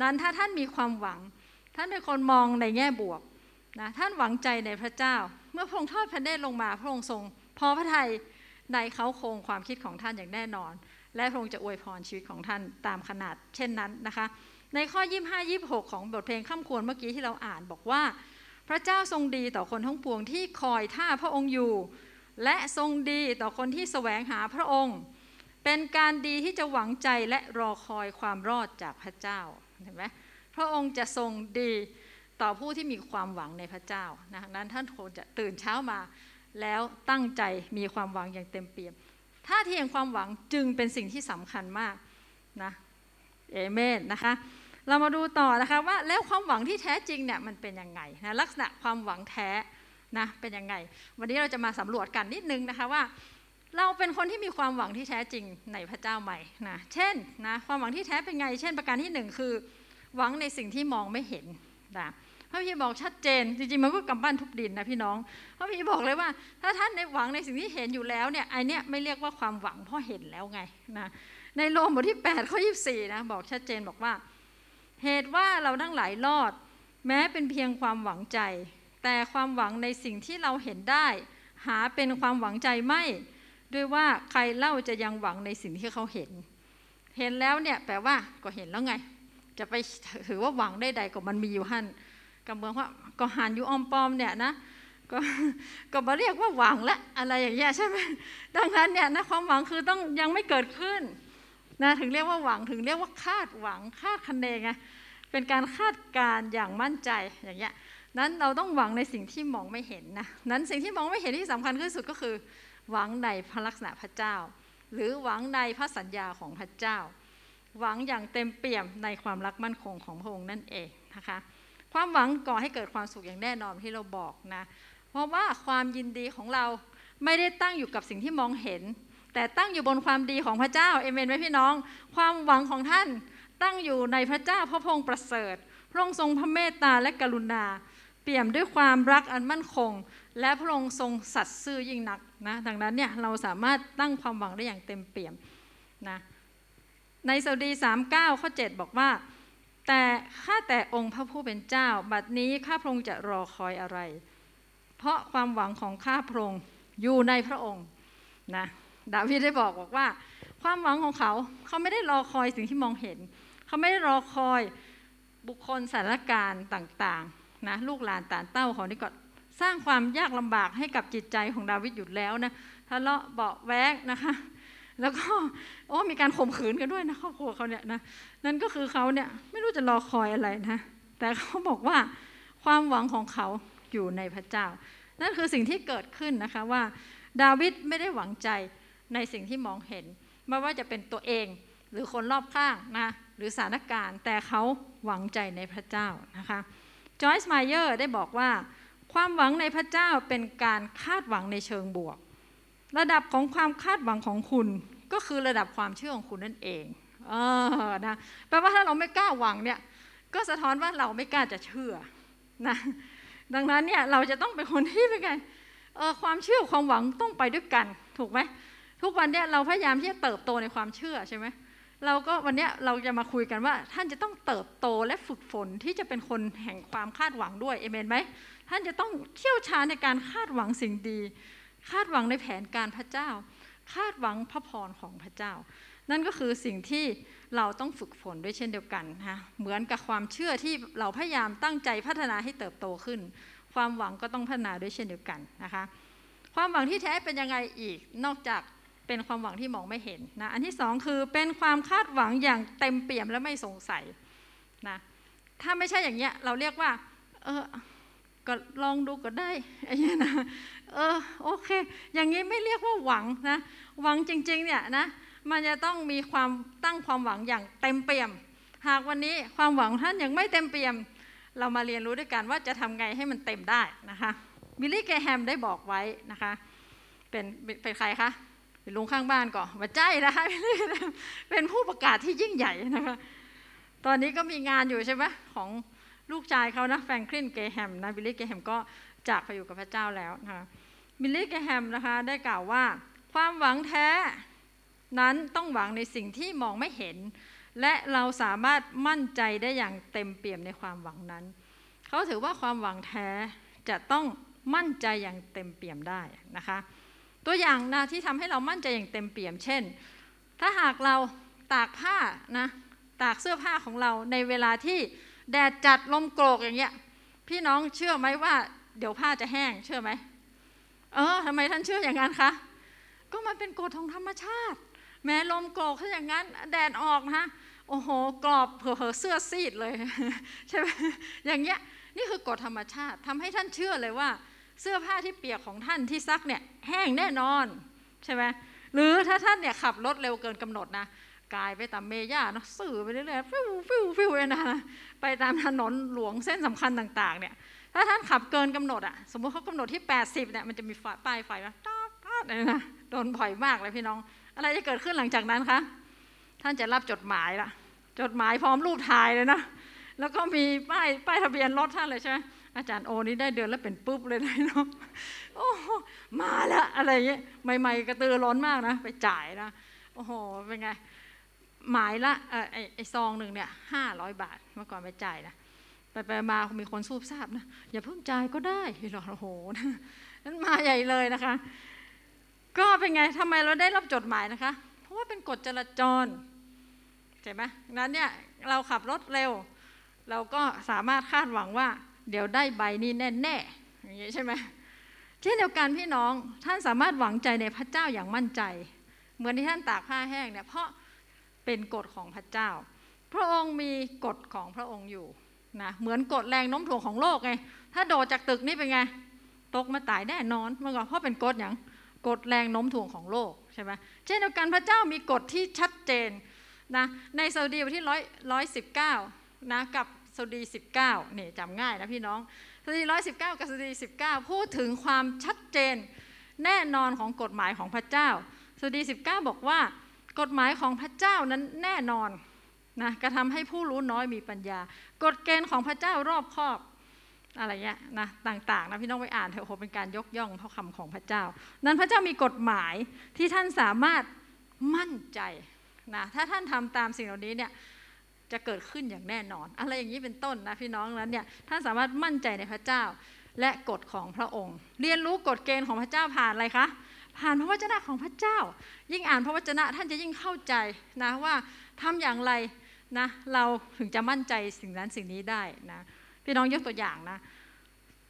นั้นถ้าท่านมีความหวัง ท่านเป็นคนมองในแง่บวกนะท่านหวังใจในพระเจ้า เมื่อพระองค์ทอดพระเนตรลงมา พระองค์ทรงพอพระทัยในเขาโครงความคิดของท่านอย่างแน่นอน และพระองค์จะอวยพรชีวิตของท่านตามขนาด เช่นนั้นนะคะ ในข้อ 25 26 ของบทเพลงข้ามควรเมื่อกี้ที่เราอ่านบอกว่า พระเจ้าทรงดีต่อคนทั้งปวงที่คอยท่าพระองค์อยู่ และทรงดีต่อคนที่แสวงหาพระองค์ เป็นการดีที่จะหวังใจและรอคอยความรอดจากพระเจ้าเห็นไหมพระองค์จะทรงดีต่อผู้ที่มีความหวังในพระเจ้านะนั้นท่านควรจะตื่นเช้ามา แล้วตั้งใจมีความหวังอย่างเต็มเปี่ยมท่าทีแห่งความหวังจึงเป็นสิ่งที่สำคัญมากนะเอเมนนะคะ เรามาดูต่อนะคะว่าแล้วความหวังที่แท้จริงเนี่ยมันเป็นยังไงนะลักษณะความหวังแท้นะเป็นยังไง วันนี้เราจะมาสำรวจกันนิดนึงนะคะว่า เราเป็นคนที่มีความหวังที่แท้จริงในพระเจ้าใหม่นะเช่นนะความหวังที่แท้เป็นไง เช่น ประการที่หนึ่งคือ หวังในสิ่งที่มองไม่เห็นนะพระพี่บอกชัดเจนจริงๆมันก็กำปั้นทุบดินนะพี่น้องพระพี่บอกเลยว่า ถ้าท่านในหวังในสิ่งที่เห็นอยู่แล้วเนี่ยไอเนี้ยไม่เรียกว่าความหวังเพราะเห็นแล้วไงนะในโรมบทที่8ข้อ24นะบอกชัดเจนบอกว่า เหตุว่าเราทั้งหลายรอด แม้เป็นเพียงความหวังใจ แต่ความหวังในสิ่งที่เราเห็นได้ หาเป็นความหวังใจไม่ ด้วยว่าใครเล่าจะยังหวังในสิ่งที่เขาเห็น เห็นแล้วเนี่ยแปลว่าก็เห็นแล้วไง จะไปถือว่าหวังได้ใดก็มันมีอยู่หันกับเมืองว่าก็หันอยู่ออมปอมเนี่ยนะก็ก็มาเรียกว่าหวังและอะไรอย่างเงี้ยใช่ไหมดังนั้นเนี่ยนะความหวังคือต้องยังไม่เกิดขึ้นนะถึงเรียกว่าหวังถึงเรียกว่าคาดหวังคาดคะเนไงเป็นการคาดการอย่างมั่นใจอย่างเงี้ยนั้นเราต้องหวังในสิ่งที่มองไม่เห็นนะนั้นสิ่งที่มองไม่เห็นที่สำคัญที่สุดก็คือ หวังในพระลักษณะพระเจ้า หรือหวังในพระสัญญาของพระเจ้า หวังอย่างเต็มเปี่ยมในความรักมั่นคงของพระองค์นั่นเองนะคะความหวังก่อให้เกิดความสุขอย่างแน่นอนที่เราบอกนะเพราะว่าความยินดีของเราไม่ได้ตั้งอยู่กับสิ่งที่มองเห็น แต่ตั้งอยู่บนความดีของพระเจ้าเอเมนไหมพี่น้อง ความหวังของท่านตั้งอยู่ในพระเจ้าพระพงศ์ประเสริฐ พระองค์ทรงพระเมตตาและกรุณา เปี่ยมด้วยความรักอันมั่นคง และพระองค์ทรงสัตย์ซื่อยิ่งนักนะดังนั้นเนี่ยเราสามารถตั้งความหวังได้อย่างเต็มเปี่ยมนะในสดี 39 ข้อ 7 บอกว่า แต่ข้าแต่องค์พระผู้เป็นเจ้า บัดนี้ข้าพระองค์จะรอคอยอะไร เพราะความหวังของข้าพระองค์อยู่ในพระองค์นะดาวิดได้บอกบอกว่า ความหวังของเขาเขาไม่ได้รอคอยสิ่งที่มองเห็น เขาไม่ได้รอคอยบุคคลสถานการณ์ต่าง นะลูกหลานตานเต้าของนี่ก็สร้างความยากลำบากให้กับจิตใจของดาวิดอยู่แล้วนะทะเลาะเบาแว้งนะคะ แล้วก็โอ้มีการข่มขืนกันด้วยนะครอบครัวเขาเนี่ยนะนั่นก็คือเขาเนี่ยไม่รู้จะรอคอยอะไรนะแต่เขาบอกว่าความหวังของเขาอยู่ในพระเจ้า นั่นคือสิ่งที่เกิดขึ้นนะคะว่า ดาวิดไม่ได้หวังใจในสิ่งที่มองเห็น ไม่ว่าจะเป็นตัวเองหรือคนรอบข้างนะหรือสถานการณ์ แต่เขาหวังใจในพระเจ้านะคะ จอยส์มาเยอร์ได้บอกว่า ความหวังในพระเจ้าเป็นการคาดหวังในเชิงบวก ระดับของความคาดหวังของคุณก็คือระดับความเชื่อของคุณนั่นเองเออนะแปลว่าถ้าเราไม่กล้าหวังเนี่ยก็สะท้อนว่าเราไม่กล้าจะเชื่อนะดังนั้นเนี่ยเราจะต้องเป็นคนที่เป็นไงเออความเชื่อความหวังต้องไปด้วยกัน ถูกไหมทุกวันเนี่ยเราพยายามที่จะเติบโตในความเชื่อใช่ไหม เราก็วันนี้เราจะมาคุยกันว่า ท่านจะต้องเติบโตและฝึกฝนที่จะเป็นคนแห่งความคาดหวังด้วยเอเมนไหมท่านจะต้องเชี่ยวชาญในการคาดหวังสิ่งดี คาดหวังในแผนการพระเจ้า คาดหวังพระพรของพระเจ้า นั่นก็คือสิ่งที่เราต้องฝึกฝนด้วยเช่นเดียวกันนะเหมือนกับความเชื่อที่เราพยายามตั้งใจพัฒนาให้เติบโตขึ้น ความหวังก็ต้องพัฒนาด้วยเช่นเดียวกันนะคะ ความหวังที่แท้เป็นยังไงอีกนอกจาก เป็นความหวังที่มองไม่เห็นนะอันที่สองคือเป็นความคาดหวังอย่างเต็มเปี่ยมและไม่สงสัยนะถ้าไม่ใช่อย่างเงี้ยเราเรียกว่า เออก็ลองดูก็ได้ไอ้เนี่ยนะเออโอเค อย่างนี้ไม่เรียกว่าหวังนะหวังจริงๆเนี่ยนะมันจะต้องมีความตั้งความหวังอย่างเต็มเปี่ยม หากวันนี้ความหวังท่านยังไม่เต็มเปี่ยม เรามาเรียนรู้ด้วยกันว่าจะทำไงให้มันเต็มได้นะคะบิลลี่แกแฮมได้บอกไว้นะคะเป็นเป็นใครคะ เป็นลุงข้างบ้านก่อนมาใจนะคะเป็นผู้ประกาศที่ยิ่งใหญ่นะคะตอนนี้ก็มีงานอยู่ใช่ไหมของลูกชายเขานะแฟรงคลินเกแฮมนะบิลลี่เกแฮมก็จากไปอยู่กับพระเจ้าแล้วนะคะบิลลี่เกแฮมนะคะได้กล่าวว่าความหวังแท้นั้นต้องหวังในสิ่งที่มองไม่เห็น และเราสามารถมั่นใจได้อย่างเต็มเปี่ยมในความหวังนั้น เขาถือว่าความหวังแท้จะต้องมั่นใจอย่างเต็มเปี่ยมได้นะคะ ตัวอย่างนะที่ทำให้เรามั่นใจอย่างเต็มเปี่ยม เช่น ถ้าหากเราตากผ้านะตากเสื้อผ้าของเราในเวลาที่แดดจัดลมโกรกอย่างเงี้ย พี่น้องเชื่อไหมว่า เดี๋ยวผ้าจะแห้งเชื่อไหมเออทำไมท่านเชื่ออย่างนั้นคะก็มันเป็นกฎของธรรมชาติ แม้ลมโกรกถ้าอย่างนั้น แดดออกนะโอ้โห กรอบเผลอเสื้อซีดเลยใช่ไหมอย่างเงี้ยนี่คือกฎธรรมชาติทำให้ท่านเชื่อเลยว่า เสื้อผ้าที่เปียกของท่านที่ซักเนี่ยแห้งแน่นอนใช่ไหมหรือถ้าท่านเนี่ยขับรถเร็วเกินกำหนดนะกายไปตามเมย่าเนาะสื่อไปเรื่อยๆฟิวฟิวฟิวเลยนะไปตามถนนหลวงเส้นสำคัญต่างๆเนี่ยถ้าท่านขับเกินกำหนดอะสมมติเขากำหนดที่ 80เนี่ยมันจะมีป้ายไฟว่าต๊อดต๊อดเลยนะโดนบ่อยมากเลยพี่น้อง อะไรจะเกิดขึ้นหลังจากนั้นคะท่านจะรับจดหมายละจดหมายพร้อมรูปถ่ายเลยนะแล้วก็มีป้ายป้ายทะเบียนรถท่านเลยใช่ไหม อาจารย์โอนี่ได้เดือนแล้วเป็นปุ๊บเลยนะเนาะโอ้มาแล้วอะไรเงี้ยใหม่ๆกระตือร้อนมากนะ ไปจ่ายนะโอ้โหเป็นไงหมายละไอ้ไอซองหนึ่งเนี่ยห้าร้อยบาทเมื่อก่อนไปจ่ายนะไปไปมามีคนสูบทราบนะอย่าเพิ่งจ่ายก็ได้หรอโอ้โหนั้นมาใหญ่เลยนะคะ ก็เป็นไงทำไมเราได้รับจดหมายนะคะ เพราะว่าเป็นกฎจราจรใช่ไหมนั้นเนี่ยเราขับรถเร็ว เราก็สามารถคาดหวังว่า เดี๋ยวได้ใบนี้แน่ๆอย่างนี้ใช่ไหมเช่นเดียวกันพี่น้องท่านสามารถหวังใจในพระเจ้าอย่างมั่นใจ เหมือนที่ท่านตากผ้าแห้งเนี่ยเพราะเป็นกฎของพระเจ้า พระองค์มีกฎของพระองค์อยู่นะเหมือนกฎแรงโน้มถ่วงของโลกไงถ้าโดดจากตึกนี่เป็นไงตกมาตายแน่นอนเมื่อก่อนเพราะเป็นกฎอย่างกฎแรงโน้มถ่วงของโลกใช่ไหมเช่นเดียวกันพระเจ้ามีกฎที่ชัดเจนนะในซาอุดีบทที่ร้อยร้อยสิบเก้านะกับ ซาอุดีสิบเก้านี่จำง่ายนะพี่น้องซาอุดีร้อยสิบเก้ากับซาอุดีสิบเก้าพูดถึงความชัดเจนแน่นอนของกฎหมายของพระเจ้าซาอุดีสิบเก้าบอกว่ากฎหมายของพระเจ้านั้นแน่นอนนะกระทำให้ผู้รู้น้อยมีปัญญา กฎเกณฑ์ของพระเจ้ารอบครอบอะไรเงี้ยนะต่างๆนะพี่น้องไปอ่านเถอะโหเป็นการยกย่องพระคำของพระเจ้า นั้นพระเจ้ามีกฎหมายที่ท่านสามารถมั่นใจนะถ้าท่านทำตามสิ่งเหล่านี้เนี่ย จะเกิดขึ้นอย่างแน่นอน อะไรอย่างนี้เป็นต้นนะพี่น้องนั้นเนี่ยท่านสามารถมั่นใจในพระเจ้าและกฎของพระองค์ เรียนรู้กฎเกณฑ์ของพระเจ้าผ่านอะไรคะผ่านพระวจนะของพระเจ้า ยิ่งอ่านพระวจนะท่านจะยิ่งเข้าใจนะว่าทำอย่างไรนะเราถึงจะมั่นใจสิ่งนั้นสิ่งนี้ได้นะพี่น้องยกตัวอย่างนะ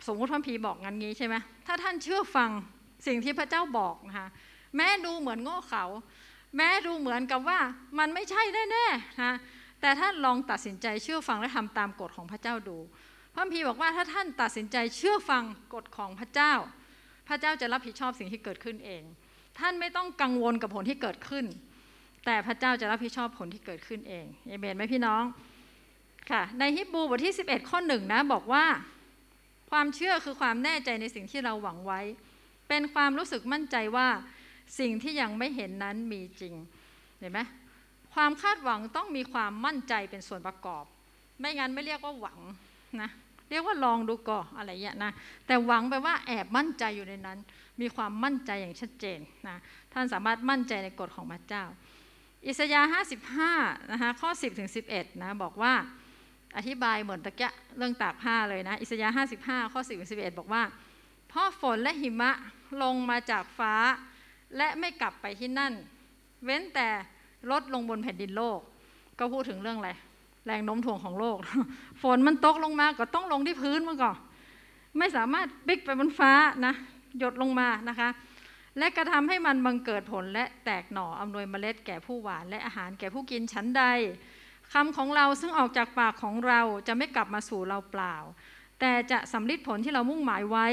สมมติพระพีบอกงั้นงี้ใช่ไหมถ้าท่านเชื่อฟังสิ่งที่พระเจ้าบอกนะคะแม้ดูเหมือนโง่เขาแม้ดูเหมือนกับว่ามันไม่ใช่แน่ๆนะ แต่ท่านลองตัดสินใจเชื่อฟังและทำตามกฎของพระเจ้าดู พระพีบอกว่าถ้าท่านตัดสินใจเชื่อฟังกฎของพระเจ้า พระเจ้าจะรับผิดชอบสิ่งที่เกิดขึ้นเอง ท่านไม่ต้องกังวลกับผลที่เกิดขึ้น แต่พระเจ้าจะรับผิดชอบผลที่เกิดขึ้นเองเอเมนไหมพี่น้องค่ะในฮิบูบทที่ 11 ข้อหนึ่งนะบอกว่า ความเชื่อคือความแน่ใจในสิ่งที่เราหวังไว้ เป็นความรู้สึกมั่นใจว่าสิ่งที่ยังไม่เห็นนั้นมีจริงเห็นไหม ความคาดหวังต้องมีความมั่นใจเป็นส่วนประกอบ ไม่งั้นไม่เรียกว่าหวังนะเรียกว่าลองดูก่ออะไรอย่างนี้นะแต่หวังไปว่าแอบมั่นใจอยู่ในนั้น มีความมั่นใจอย่างชัดเจนนะท่านสามารถมั่นใจในกฎของพระเจ้า อิสยาห์55นะคะข้อ 10ถึง11นะบอกว่าอธิบายเหมือนตะกียเรื่องตากผ้าเลยนะ อิสยาห์55 ข้อ 10ถึง11 บอกว่าพราะฝนและหิมะลงมาจากฟ้า และไม่กลับไปที่นั่น เว้นแต่ ลดลงบนแผ่นดินโลก ก็พูดถึงเรื่องอะไร แรงโน้มถ่วงของโลก ฝนมันตกลงมาก็ต้องลงที่พื้นมาก่อนไม่สามารถบิ๊กไปบนฟ้านะหยดลงมานะคะ และกระทำให้มันบังเกิดผลและแตกหน่ออำนวยเมล็ดแก่ผู้หวาน และอาหารแก่ผู้กินชั้นใดคำของเราซึ่งออกจากปากของเราจะไม่กลับมาสู่เราเปล่า แต่จะสำลิดผลที่เรามุ่งหมายไว้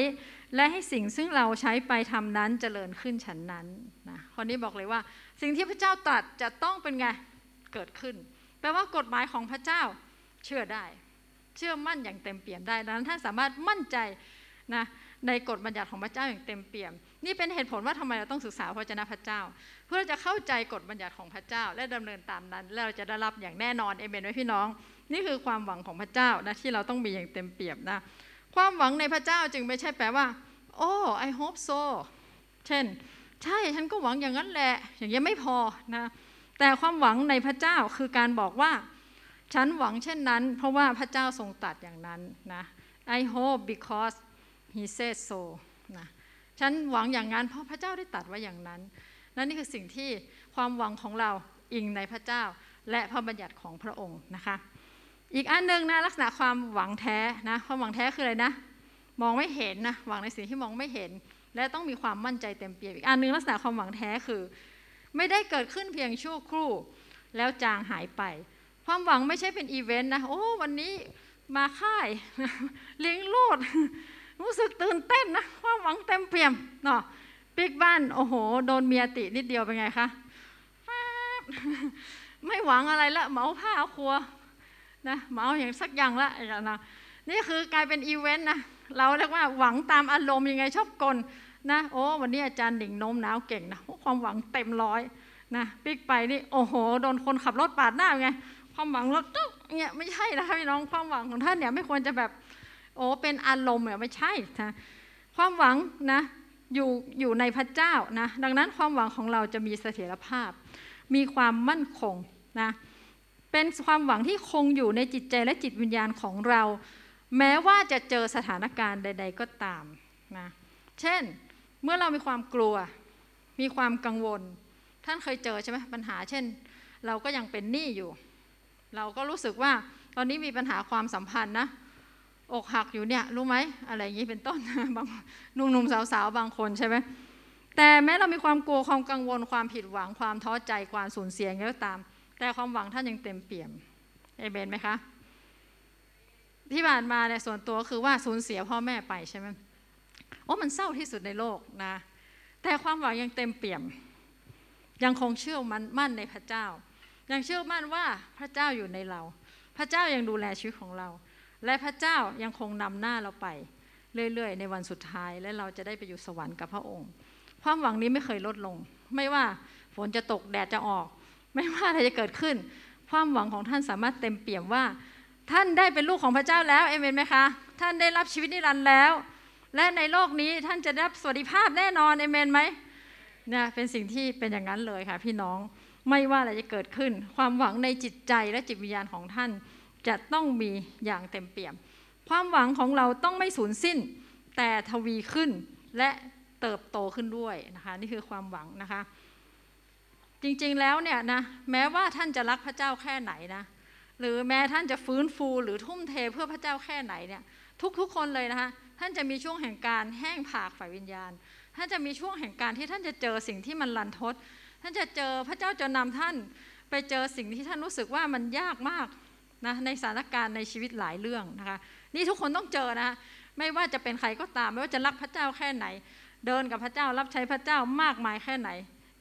และให้สิ่งซึ่งเราใช้ไปทำนั้นเจริญขึ้นฉันนั้นนะคนนี้บอกเลยว่า สิ่งที่พระเจ้าตรัสจะต้องเป็นไงเกิดขึ้น แปลว่ากฎหมายของพระเจ้าเชื่อได้ เชื่อมั่นอย่างเต็มเปี่ยมได้ดังนั้นท่านสามารถมั่นใจนะในกฎบัญญัติของพระเจ้าอย่างเต็มเปี่ยม นี่เป็นเหตุผลว่าทำไมเราต้องศึกษาพระเจ้าพระเจ้า เพื่อจะเข้าใจกฎบัญญัติของพระเจ้า และดำเนินตามนั้น แล้วเราจะได้รับอย่างแน่นอนเอเมนไหมพี่น้อง นี่คือความหวังของพระเจ้านะที่เราต้องมีอย่างเต็มเปี่ยมนะความหวังในพระเจ้าจึงไม่ใช่แปลว่า โอ้ I hope so เช่น ใช่ฉันก็หวังอย่างนั้นแหละ อย่างนี้ไม่พอนะแต่ความหวังในพระเจ้าคือการบอกว่า ฉันหวังเช่นนั้น เพราะว่าพระเจ้าทรงตรัสอย่างนั้นนะ I hope because he said so นะฉันหวังอย่างนั้น เพราะพระเจ้าได้ตรัสไว้อย่างนั้น นั่นนี่คือสิ่งที่ความหวังของเราอิงในพระเจ้า และพระบัญญัติของพระองค์นะคะ อีกอันหนึ่งนะลักษณะความหวังแท้นะความหวังแท้คืออะไรนะ มองไม่เห็นนะหวังในสิ่งที่มองไม่เห็น และต้องมีความมั่นใจเต็มเปี่ยมอีกอันหนึงลักษณะความหวังแท้คือ ไม่ได้เกิดขึ้นเพียงชั่วครู่ แล้วจางหายไป ความหวังไม่ใช่เป็นอีเวนต์นะโอ้วันนี้มาค่ายเลี้ยงลูดรู้สึกตื่นเต้นนะความหวังเต็มเปี่ยมเนาะปิกบ้านโอ้โห โดนเมียตินิดเดียวเป็นไงคะไม่หวังอะไรละเหมาผ้าครัวนะเหมาอย่างสักอย่างละนะนี่คือกลายเป็นอีเวนต์นะ เราเรียกว่าหวังตามอารมณ์ยังไงชอบกลนะโอ้วันนี้อาจารย์ดิ่งโน้มน้าวเก่งนะความหวังเต็มร้อยนะปิกไปนี่โอ้โหโดนคนขับรถปาดหน้าไงความหวังรถตุ๊กเนี่ยไม่ใช่นะคะพี่น้องความหวังของท่านเนี่ยไม่ควรจะแบบโอ้เป็นอารมณ์เนี่ยไม่ใช่นะความหวังนะอยู่อยู่ในพระเจ้านะดังนั้นความหวังของเราจะมีเสถียรภาพ มีความมั่นคงนะเป็นความหวังที่คงอยู่ในจิตใจและจิตวิญญาณของเรา แม้ว่าจะเจอสถานการณ์ใด ๆ ก็ตามนะเช่น เมื่อเรามีความกลัว มีความกังวล ท่านเคยเจอใช่ไหมปัญหา เช่น เราก็ยังเป็นหนี้อยู่ เราก็รู้สึกว่าตอนนี้มีปัญหาความสัมพันธ์นะอกหักอยู่เนี่ยรู้ไหมอะไรอย่างนี้เป็นต้นบางหนุ่มๆสาวๆบางคนใช่ไหมแต่แม้เรามีความกลัวความกังวลความผิดหวังความท้อใจความสูญเสียอย่างไรก็ตาม แต่ความหวังท่านยังเต็มเปี่ยมเอเมนไหมคะ ที่ผ่านมาเนี่ยส่วนตัวคือว่าสูญเสียพ่อแม่ไปใช่ไหมโอ้มันเศร้าที่สุดในโลกนะ แต่ความหวังยังเต็มเปี่ยม ยังคงเชื่อมันมั่นในพระเจ้า ยังเชื่อมั่นว่าพระเจ้าอยู่ในเรา พระเจ้ายังดูแลชีวิตของเรา และพระเจ้ายังคงนำหน้าเราไป เรื่อย ๆ ในวันสุดท้าย และเราจะได้ไปอยู่สวรรค์กับพระองค์ ความหวังนี้ไม่เคยลดลง ไม่ว่าฝนจะตกแดดจะออก ไม่ว่าอะไรจะเกิดขึ้น ความหวังของท่านสามารถเต็มเปี่ยมว่า ท่านได้เป็นลูกของพระเจ้าแล้วเอเมนไหมคะ ท่านได้รับชีวิตนิรันดร์แล้ว และในโลกนี้ท่านจะได้รับสวัสดิภาพแน่นอนเอเมนไหมเนี่ยเป็นสิ่งที่เป็นอย่างนั้นเลยค่ะ พี่น้องไม่ว่าอะไรจะเกิดขึ้น ความหวังในจิตใจและจิตวิญญาณของท่านจะต้องมีอย่างเต็มเปี่ยม ความหวังของเราต้องไม่สูญสิ้น แต่ทวีขึ้นและเติบโตขึ้นด้วยนะคะนี่คือความหวังนะคะ จริงๆแล้วเนี่ยนะแม้ว่าท่านจะรักพระเจ้าแค่ไหนนะ หรือแม้ท่านจะฟื้นฟูหรือทุ่มเทเพื่อพระเจ้าแค่ไหนเนี่ยทุกๆคนเลยนะคะท่านจะมีช่วงแห่งการแห้งผากฝ่ายวิญญาณ ท่านจะมีช่วงแห่งการที่ท่านจะเจอสิ่งที่มันลันทด ท่านจะเจอพระเจ้าจะนำท่านไปเจอสิ่งที่ท่านรู้สึกว่ามันยากมากนะในสถานการณ์ในชีวิตหลายเรื่องนะคะนี่ทุกคนต้องเจอนะไม่ว่าจะเป็นใครก็ตาม ไม่ว่าจะรักพระเจ้าแค่ไหน เดินกับพระเจ้ารับใช้พระเจ้ามากมายแค่ไหน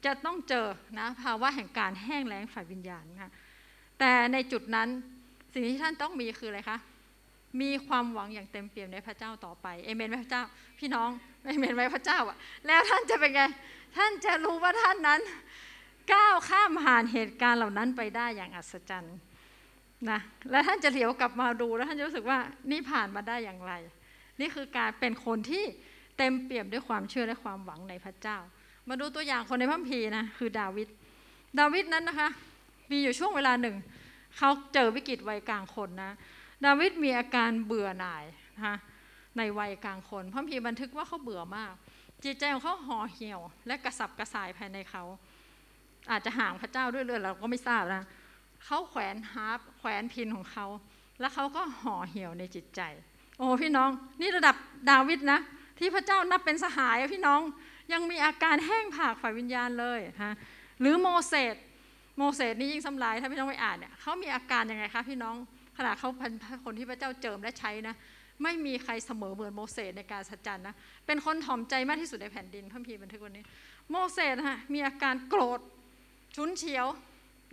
จะต้องเจอนะภาวะแห่งการแห้งแล้งฝ่ายวิญญาณนะคะ แต่ในจุดนั้นสิ่งที่ท่านต้องมีคืออะไรคะ มีความหวังอย่างเต็มเปี่ยมในพระเจ้าต่อไปเอเมนไหมพระเจ้า พี่น้องเอเมนไหมพระเจ้าอะ แล้วท่านจะเป็นไง ท่านจะรู้ว่าท่านนั้น ก้าวข้ามผ่านเหตุการณ์เหล่านั้นไปได้อย่างอัศจรรย์นะ และท่านจะเหลียวกลับมาดูแล้วท่านจะรู้สึกว่านี่ผ่านมาได้อย่างไร นี่คือการเป็นคนที่เต็มเปี่ยมด้วยความเชื่อและความหวังในพระเจ้า มาดูตัวอย่างคนในพระคัมภีร์นะคือดาวิด ดาวิดนั้นนะคะ มีอยู่ช่วงเวลาหนึ่ง เขาเจอวิกฤตวัยกลางคนนะ ดาวิดมีอาการเบื่อหน่ายนะคะในวัยกลางคนพระคัมภีร์บันทึกว่าเขาเบื่อมาก จิตใจของเขาห่อเหี่ยว และกระสับกระส่ายภายในเขา อาจจะห่างพระเจ้าด้วยเรื่องเราก็ไม่ทราบนะเขาแขวนฮาร์ปแขวนพินของเขา แล้วเขาก็ห่อเหี่ยวในจิตใจ โอ้พี่น้อง นี่ระดับดาวิดนะที่พระเจ้านับเป็นสหายพี่น้องยังมีอาการแห้งผากฝ่ายวิญญาณเลยฮะหรือโมเสส โมเสสนี่ยิ่งสำลายถ้าพี่น้องไปอ่านเนี่ยเขามีอาการยังไงคะพี่น้องขณะเขาเป็นคนที่พระเจ้าเจิมและใช้นะไม่มีใครเสมอเหมือนโมเสสในการสัจจันนะเป็นคนถ่อมใจมากที่สุดในแผ่นดินพระพีบันทึกวันนี้ โมเสสฮะมีอาการโกรธชุนเฉียว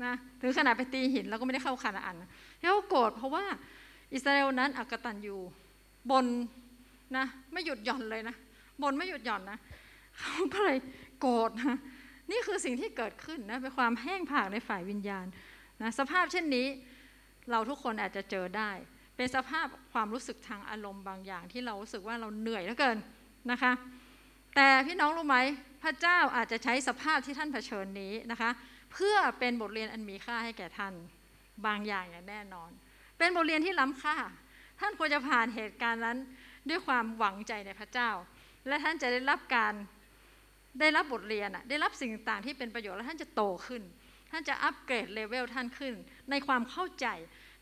นะถึงขนาดไปตีหินแล้วก็ไม่ได้เข้าคานาอันนเขาโกรธเพราะว่าอิสราเอลนั้นอักตันอยู่บนนะไม่หยุดหย่อนเลยนะบนไม่หยุดหย่อนนะเขาก็เลยโกรธนะ นี่คือสิ่งที่เกิดขึ้นนะเป็นความแห้งผากในฝ่ายวิญญาณนะสภาพเช่นนี้เราทุกคนอาจจะเจอได้ เป็นสภาพความรู้สึกทางอารมณ์บางอย่าง ที่เรารู้สึกว่าเราเหนื่อยเหลือเกินนะคะ แต่พี่น้องรู้ไหมพระเจ้าอาจจะใช้สภาพที่ท่านเผชิญนี้นะคะ เพื่อเป็นบทเรียนอันมีค่าให้แก่ท่านบางอย่างอย่างแน่นอน เป็นบทเรียนที่ล้ำค่า ท่านควรจะผ่านเหตุการณ์นั้นด้วยความหวังใจในพระเจ้า และท่านจะได้รับการ ได้รับบทเรียนอะได้รับสิ่งต่างที่เป็นประโยชน์และท่านจะโตขึ้น ท่านจะอัปเกรดเลเวลท่านขึ้น ในความเข้าใจ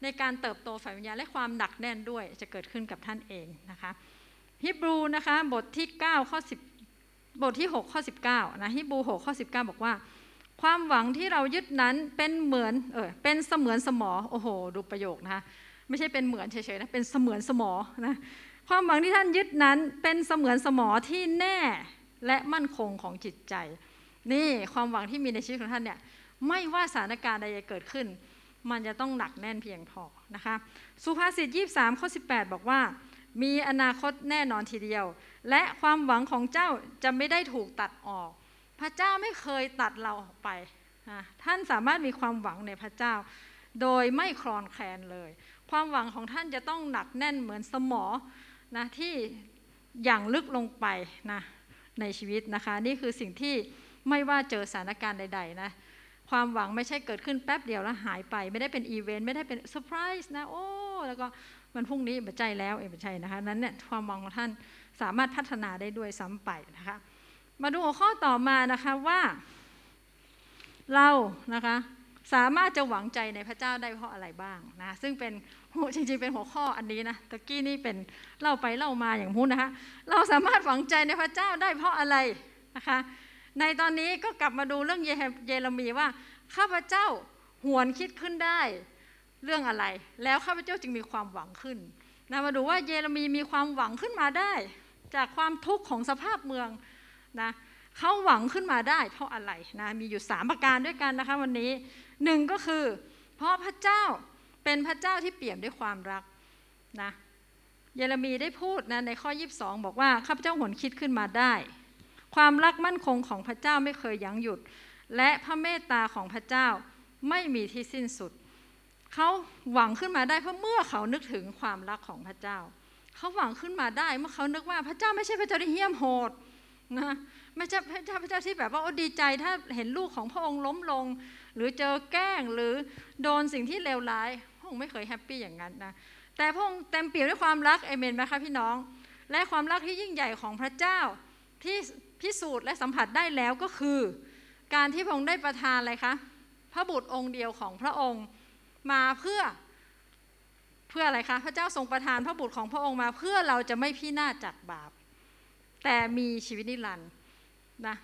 ในการเติบโตฝ่ายวิญญาณและความหนักแน่นด้วยจะเกิดขึ้นกับท่านเองนะคะฮิบรูนะคะบทที่ 9 ข้อ 10 บทที่ 6 ข้อ 19นะฮิบรู6ข้อ 19 บอกว่า ความหวังที่เรายึดนั้นเป็นเหมือนเออเป็นเสมือนสมอโอ้โห ดูประโยคนะคะไม่ใช่เป็นเหมือนเฉยๆนะเป็นเสมือนสมอนะความหวังที่ท่านยึดนั้นเป็นเสมือนสมอที่แน่ และมั่นคงของจิตใจ นี่ความหวังที่มีในชีวิตของท่านเนี่ยไม่ว่าสถานการณ์ใดจะเกิดขึ้น มันจะต้องหนักแน่นเพียงพอนะคะสุภาษิต23ข้อ18 บอกว่า มีอนาคตแน่นอนทีเดียว และความหวังของเจ้าจะไม่ได้ถูกตัดออก พระเจ้าไม่เคยตัดเราออกไป ท่านสามารถมีความหวังในพระเจ้า โดยไม่คลอนแคลนเลย ความหวังของท่านจะต้องหนักแน่นเหมือนสมอนะที่อย่างลึกลงไปนะ ในชีวิตนะคะ นี่คือสิ่งที่ไม่ว่าเจอสถานการณ์ใดๆนะความหวังไม่ใช่เกิดขึ้นแป๊บเดียวแล้วหายไป ไม่ได้เป็นอีเวนต์ไม่ได้เป็นเซอร์ไพรส์นะโอ้แล้วก็มันพรุ่งนี้บัใจแล้วเองบัใจนะคะนั้นเนี่ยความหวังของท่านสามารถพัฒนาได้ด้วยซ้ำไปนะคะมาดูหัวข้อต่อมานะคะว่า เรานะคะสามารถจะหวังใจในพระเจ้าได้เพราะอะไรบ้างนะซึ่งเป็น จริงๆเป็นหัวข้ออันนี้นะตะกี้นี่เป็นเล่าไปเล่ามาอย่างพูดนะคะ เราสามารถหวังใจในพระเจ้าได้เพราะอะไรนะคะ ในตอนนี้ก็กลับมาดูเรื่องเยเรมีว่าข้าพเจ้าหวนคิดขึ้นได้เรื่องอะไร แล้วข้าพเจ้าจึงมีความหวังขึ้นนะมาดูว่าเยเรมีมีความหวังขึ้นมาได้ จากความทุกข์ของสภาพเมืองนะเขาหวังขึ้นมาได้ เพราะอะไรนะมีอยู่สามประการด้วยกันนะคะวันนี้หนึ่งก็คือ เพราะพระเจ้า เป็นพระเจ้าที่เปี่ยมด้วยความรักนะเยเรมีได้พูดนะในข้อ 22 บอกว่าข้าพเจ้าหวนคิดขึ้นมาได้ ความรักมั่นคงของพระเจ้าไม่เคยยั้งหยุด และพระเมตตาของพระเจ้าไม่มีที่สิ้นสุด เขาหวังขึ้นมาได้เพราะเมื่อเขานึกถึงความรักของพระเจ้า เขาหวังขึ้นมาได้เมื่อเขานึกว่าพระเจ้าไม่ใช่พระเจ้าที่เหี้ยมโหดนะไม่ใช่พระเจ้าพระเจ้าที่แบบว่าโอ้ดีใจถ้าเห็นลูกของพระองค์ล้มลง หรือเจอแกล้งหรือโดนสิ่งที่เลวร้าย ระองค์ไม่เคยแฮปปี้อย่างนั้นนะแต่พระองค์เต็มเปี่ยมด้วยความรักเอเมนไหมคะพี่น้อง และความรักที่ยิ่งใหญ่ของพระเจ้าที่พิสูจน์และสัมผัสได้แล้วก็คือ การที่พระองค์ได้ประทานอะไรคะพระบุตรองค์เดียวของพระองค์มาเพื่อเพื่ออะไรคะพระเจ้าทรงประทานพระบุตรของพระองค์มา เพื่อเราจะไม่พินาศจากบาป แต่มีชีวิตนิรันดร์นะ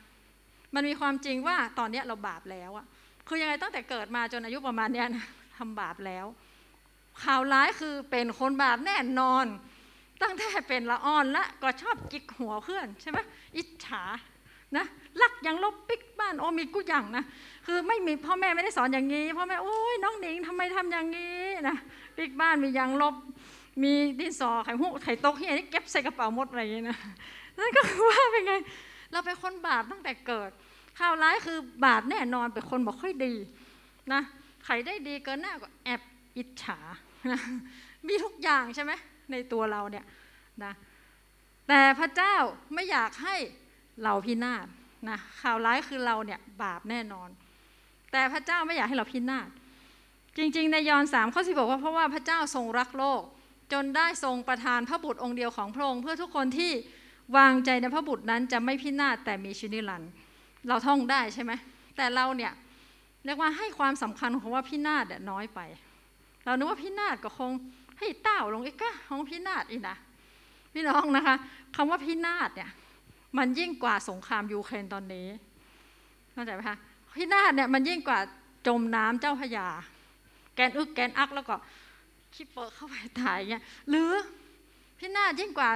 มันมีความจริงว่าตอนนี้เราบาปแล้วอะคือยังไงตั้งแต่เกิดมาจนอายุประมาณนี้นะทำบาปแล้ว ข่าวร้ายคือเป็นคนบาปแน่นอน ตั้งแต่เป็นละอ่อนละก็ชอบจิกหัวเพื่อนใช่ไหมอิจฉานะลักย่างลบปิกบ้านโอ้มีกูอย่างนะคือไม่มีพ่อแม่ไม่ได้สอนอย่างนี้พ่อแม่โอ้ยน้องหนิงทำไมทำอย่างนี้นะปิกบ้านมียางลบมีดินสอไข่หุไข่ตกเฮียนี่เก็บใส่กระเป๋าหมดอะไรอย่างนี้นะนั่นก็คือว่าเป็นไง เราเป็นคนบาปตั้งแต่เกิดข่าวร้ายคือบาปแน่นอนเป็นคนบอกค่อยดีนะใครได้ดีเกินหน้าก็แอบ อิจฉา มีทุกอย่างใช่ไหมในตัวเราเนี่ยนะแต่พระเจ้าไม่อยากให้เราพินาศนะข่าวร้ายคือเราเนี่ยบาปแน่นอน แต่พระเจ้าไม่อยากให้เราพินาศจริงๆ ในยอห์นสามข้อสิบอกว่าเพราะว่าพระเจ้าทรงรักโลก จนได้ทรงประทานพระบุตรองค์เดียวของพระองค์เพื่อทุกคนที่วางใจในพระบุตรนั้นจะไม่พินาศแต่มีชีวิตนิรันดร์เราท่องได้ใช่ไหมแต่เราเนี่ยเรียกว่าให้ความสำคัญของว่าพินาศน้อยไป เรานึกว่าพินาศก็คงให้เต้าลงอีกก็ของพินาศอีกนะพี่น้องนะคะคำว่าพินาศเนี่ยมันยิ่งกว่าสงครามยูเครนตอนนี้เข้าใจไหมคะพินาศเนี่ยมันยิ่งกว่าจมน้ำเจ้าพยา แกนอึกแกนอักแล้วก็คิปเปอร์เข้าไปตายเงี้ยหรือพินาศยิ่งกว่า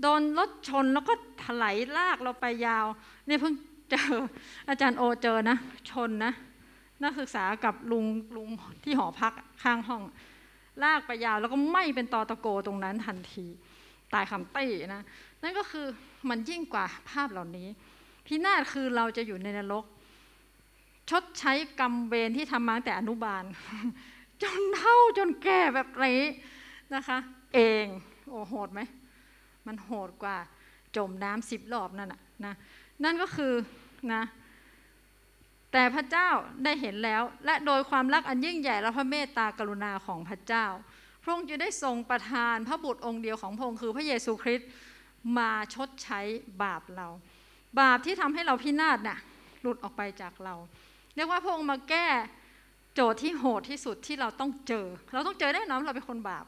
โดนรถชนแล้วก็ถลายลากเราไปยาวเนี่ยเพิ่งเจออาจารย์โอเจอนะ ชนนะ นักศึกษากับลุงลุงที่หอพักข้างห้อง ลากไปยาวแล้วก็ไหม่เป็นตอตะโกตรงนั้นทันที ตายคำตี้นะ นั่นก็คือมันยิ่งกว่าภาพเหล่านี้ พินาศคือเราจะอยู่ในนรก ชดใช้กรรมเวรที่ทำมาตั้งแต่อนุบาล จนเท่าจนแก่แบบนี้นะคะ เองโอ้โหดไหมมันโหดกว่าจมน้ำสิบรอบนั่นนะนะนั่นก็คือนะ แต่พระเจ้าได้เห็นแล้ว และโดยความรักอันยิ่งใหญ่และพระเมตตากรุณาของพระเจ้า พระองค์จะได้ทรงประทานพระบุตรองค์เดียวของพระองค์คือพระเยซูคริสต์มาชดใช้บาปเรา บาปที่ทำให้เราพินาศน่ะหลุดออกไปจากเรา เรียกว่าพระองค์มาแก้โจทย์ที่โหดที่สุดที่เราต้องเจอ เราต้องเจอแน่นอนเราเป็นคนบาป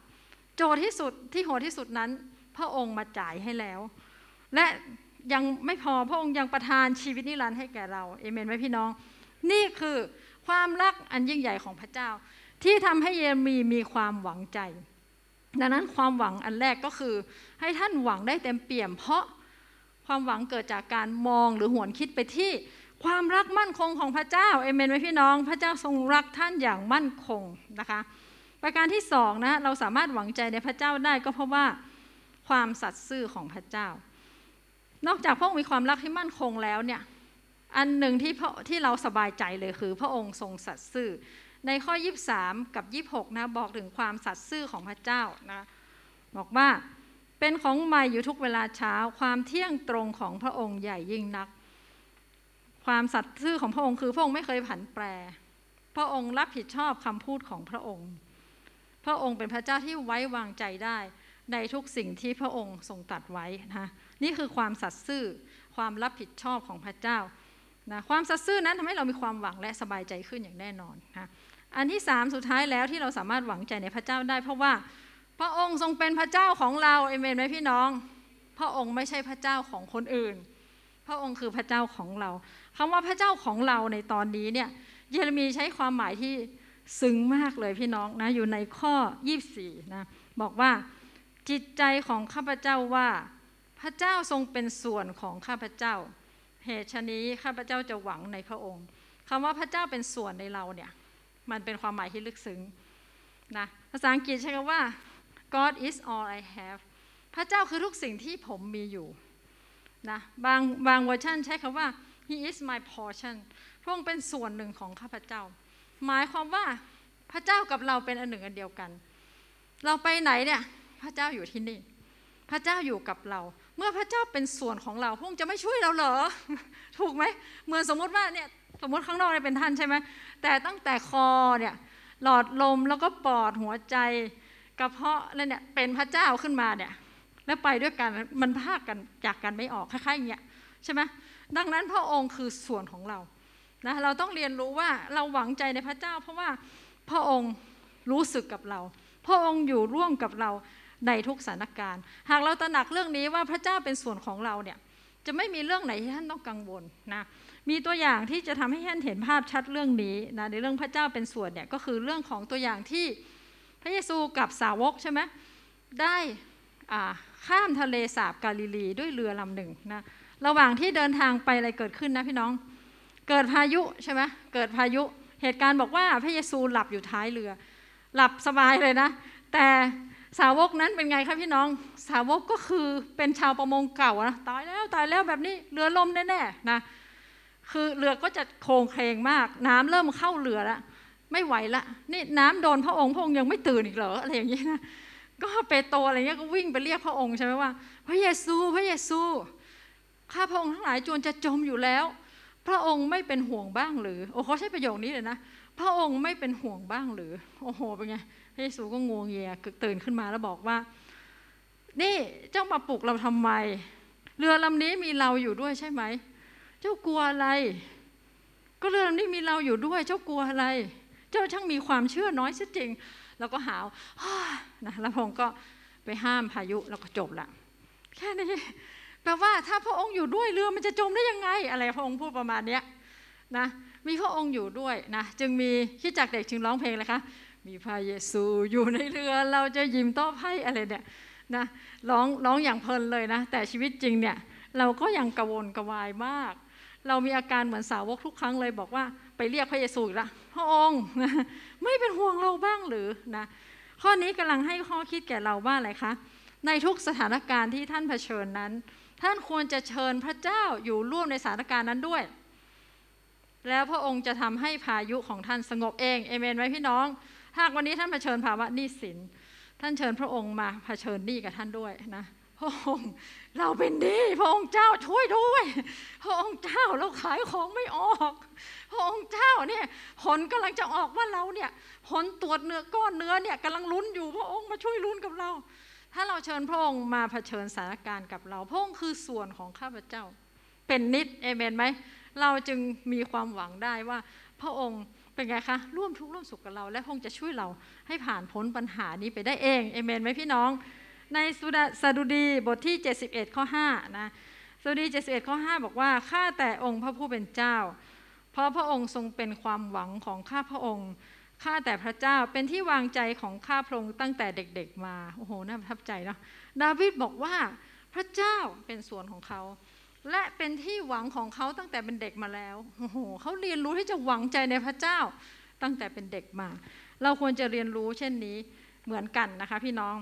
โจทย์ที่สุดที่โหดที่สุดนั้น พระองค์มาจ่ายให้แล้ว และยังไม่พอพระองค์ยังประทานชีวิตนิรันดร์ให้แก่เราเอเมนไหมพี่น้อง นี่คือความรักอันยิ่งใหญ่ของพระเจ้า ที่ทำให้เยเรมีมีความหวังใจ ดังนั้นความหวังอันแรกก็คือ ให้ท่านหวังได้เต็มเปี่ยม เพราะความหวังเกิดจากการมองหรือหวนคิดไปที่ความรักมั่นคงของพระเจ้าเอเมนไหมพี่น้อง พระเจ้าทรงรักท่านอย่างมั่นคงนะคะประการที่สองนะเราสามารถหวังใจในพระเจ้าได้ก็เพราะว่าความสัตย์ซื่อของพระเจ้า นอกจากพระองค์มีความรักที่มั่นคงแล้วเนี่ย อันหนึ่งที่ที่เราสบายใจเลยคือ พระองค์ทรงสัตย์ซื่อ ในข้อ 23 กับ 26 นะบอกถึงความสัตย์ซื่อของพระเจ้านะบอกว่าเป็นของใหม่อยู่ทุกเวลาเช้า ความเที่ยงตรงของพระองค์ใหญ่ยิ่งนัก ความสัตย์ซื่อของพระองค์คือพระองค์ไม่เคยผันแปร พระองค์รับผิดชอบคำพูดของพระองค์ พระองค์เป็นพระเจ้าที่ไว้วางใจได้ในทุกสิ่งที่พระองค์ทรงตัดไว้นะนี่คือความสัตย์ซื่อความรับผิดชอบของพระเจ้า นะความสัตย์ซื่อนั้นทำให้เรามีความหวังและสบายใจขึ้นอย่างแน่นอนนะอันที่สามสุดท้ายแล้วที่เราสามารถหวังใจในพระเจ้าได้ เพราะว่าพระองค์ทรงเป็นพระเจ้าของเราเอเมนไหมพี่น้อง พระองค์ไม่ใช่พระเจ้าของคนอื่น พระองค์คือพระเจ้าของเราคำว่าพระเจ้าของเราในตอนนี้เนี่ยเยเรมีใช้ความหมายที่ซึ้งมากเลยพี่น้องนะอยู่ในข้อ 24นะบอกว่าจิตใจของข้าพเจ้าว่า พระเจ้าทรงเป็นส่วนของข้าพเจ้า เหตุชนี้ข้าพเจ้าจะหวังในพระองค์คำว่าพระเจ้าเป็นส่วนในเราเนี่ย มันเป็นความหมายที่ลึกซึ้งนะ ภาษาอังกฤษใช้คำว่า God is all I have พระเจ้าคือทุกสิ่งที่ผมมีอยู่นะบางบางเวอร์ชันใช้คำว่า He is my portion พระองค์เป็นส่วนหนึ่งของข้าพเจ้า หมายความว่าพระเจ้ากับเราเป็นอันหนึ่งอันเดียวกัน เราไปไหนเนี่ย พระเจ้าอยู่ที่นี่ พระเจ้าอยู่กับเรา เมื่อพระเจ้าเป็นส่วนของเราพระองค์จะไม่ช่วยเราเหรอ ถูกไหมเหมือนสมมติว่าเนี่ยสมมติข้างนอกเนี่ยเป็นท่านใช่ไหมแต่ตั้งแต่คอเนี่ยหลอดลมแล้วก็ปอดหัวใจกระเพาะแล้วเนี่ยเป็นพระเจ้าขึ้นมาเนี่ยแล้วไปด้วยกันมันพากกันจากกันไม่ออกคล้ายๆอย่างเงี้ยใช่ไหมดังนั้นพระองค์คือส่วนของเรานะเราต้องเรียนรู้ว่าเราหวังใจในพระเจ้า เพราะว่าพระองค์รู้สึกกับเรา พระองค์อยู่ร่วมกับเรา ในทุกสถานการณ์ หากเราตระหนักเรื่องนี้ว่าพระเจ้าเป็นส่วนของเราเนี่ยจะไม่มีเรื่องไหนที่ท่านต้องกังวลนะมีตัวอย่างที่จะทำให้ท่านเห็นภาพชัดเรื่องนี้นะในเรื่องพระเจ้าเป็นส่วนเนี่ยก็คือเรื่องของตัวอย่างที่พระเยซูกับสาวกใช่ไหมได้ข้ามทะเลสาบกาลิลีด้วยเรือลำหนึ่งนะระหว่างที่เดินทางไปอะไรเกิดขึ้นนะพี่น้อง เกิดพายุใช่ไหมเกิดพายุเหตุการณ์บอกว่าพระเยซูหลับอยู่ท้ายเรือ หลับสบายเลยนะ แต่ สาวกนั้นเป็นไงครับพี่น้อง สาวกก็คือเป็นชาวประมงเก่านะตายแล้วตายแล้วแบบนี้เรือล่มแน่ๆนะคือเรือก็จะโครงเคลงมาก น้ำเริ่มเข้าเรือแล้วไม่ไหวละนี่น้ำโดนพระองค์พระองค์ยังไม่ตื่นอีกเหรออะไรอย่างนี้นะก็เปโตรอะไรเงี้ยก็วิ่งไปเรียกพระองค์ใช่ไหมว่า พระเยซูพระเยซูข้าพระองค์ทั้งหลายจวนจะจมอยู่แล้ว พระองค์ไม่เป็นห่วงบ้างหรือโอ้เขาใช้ประโยคนี้เลยนะ พระองค์ไม่เป็นห่วงบ้างหรือโอ้โหเป็นไง พระเยซูก็งวงเงียตื่นขึ้นมาแล้วบอกว่า นี่เจ้ามาปลุกเราทำไม เรือลำนี้มีเราอยู่ด้วยใช่ไหม เจ้ากลัวอะไร ก็เรือลำนี้มีเราอยู่ด้วย เจ้ากลัวอะไร เจ้าช่างมีความเชื่อน้อยซะจริง แล้วก็หาวนะแล้วพงก็ไปห้ามพายุแล้วก็จบละแค่นี้แปลว่าถ้าพระองค์อยู่ด้วยเรือมันจะจมได้ยังไง อะไรพระองค์พูดประมาณเนี้ยนะมีพระองค์อยู่ด้วยนะจึงมีคิดจากเด็กจึงร้องเพลงเลยคะ มีพระเยซูอยู่ในเรือเราจะยิ้มต้อไพ่อะไรเนี่ยนะร้องร้องอย่างเพลินเลยนะ แต่ชีวิตจริงเนี่ยเราก็ยังกระวนกระวายมาก เรามีอาการเหมือนสาวกทุกครั้งเลยบอกว่าไปเรียกพระเยซูอีกละพระองค์นะไม่เป็นห่วงเราบ้างหรือนะข้อนี้กำลังให้ข้อคิดแก่เราว่าอะไรคะในทุกสถานการณ์ที่ท่านเผชิญนั้น ท่านควรจะเชิญพระเจ้าอยู่ร่วมในสถานการณ์นั้นด้วย แล้วพระองค์จะทำให้พายุของท่านสงบเองเอเมนไหมพี่น้อง หากวันนี้ท่านเผชิญภาวะหนี้สิน ท่านเชิญพระองค์มาเผชิญหนี้กับท่านด้วยนะพระองค์เราเป็นหนี้พระองค์เจ้าช่วยด้วย พระองค์เจ้าเราขายของไม่ออก พระองค์เจ้าเนี่ยผลกำลังจะออกว่าเราเนี่ยผลตรวจเนื้อก้อนเนื้อเนี่ยกำลังลุ้นอยู่พระองค์มาช่วยลุ้นกับเรา ถ้าเราเชิญพระองค์มาเผชิญสถานการณ์กับเรา พระองค์คือส่วนของข้าพเจ้า เป็นนิดเอเมนไหมเราจึงมีความหวังได้ว่าพระองค์ เป็นไงคะร่วมทุกข์ร่วมสุขกับเรา และพระองจะช่วยเราให้ผ่านพ้นปัญหานี้ไปได้เองเอเมนไหมพี่น้อง ในสดุดีบทที่ 71 ข้อ5นะสดุดี 71 ข้อ 5 บอกว่าข้าแต่องค์พระผู้เป็นเจ้า เพราะพระองค์ทรงเป็นความหวังของข้าพระองค์ข้าแต่พระเจ้าเป็นที่วางใจของข้าพระองค์ตั้งแต่เด็กๆมา โอ้โห น่าประทับใจเนาะ ดาวิดบอกว่าพระเจ้าเป็นส่วนของเขา และเป็นที่หวังของเขาตั้งแต่เป็นเด็กมาแล้วโอ้โหเขาเรียนรู้ที่จะหวังใจในพระเจ้าตั้งแต่เป็นเด็กมา เราควรจะเรียนรู้เช่นนี้เหมือนกันนะคะพี่น้อง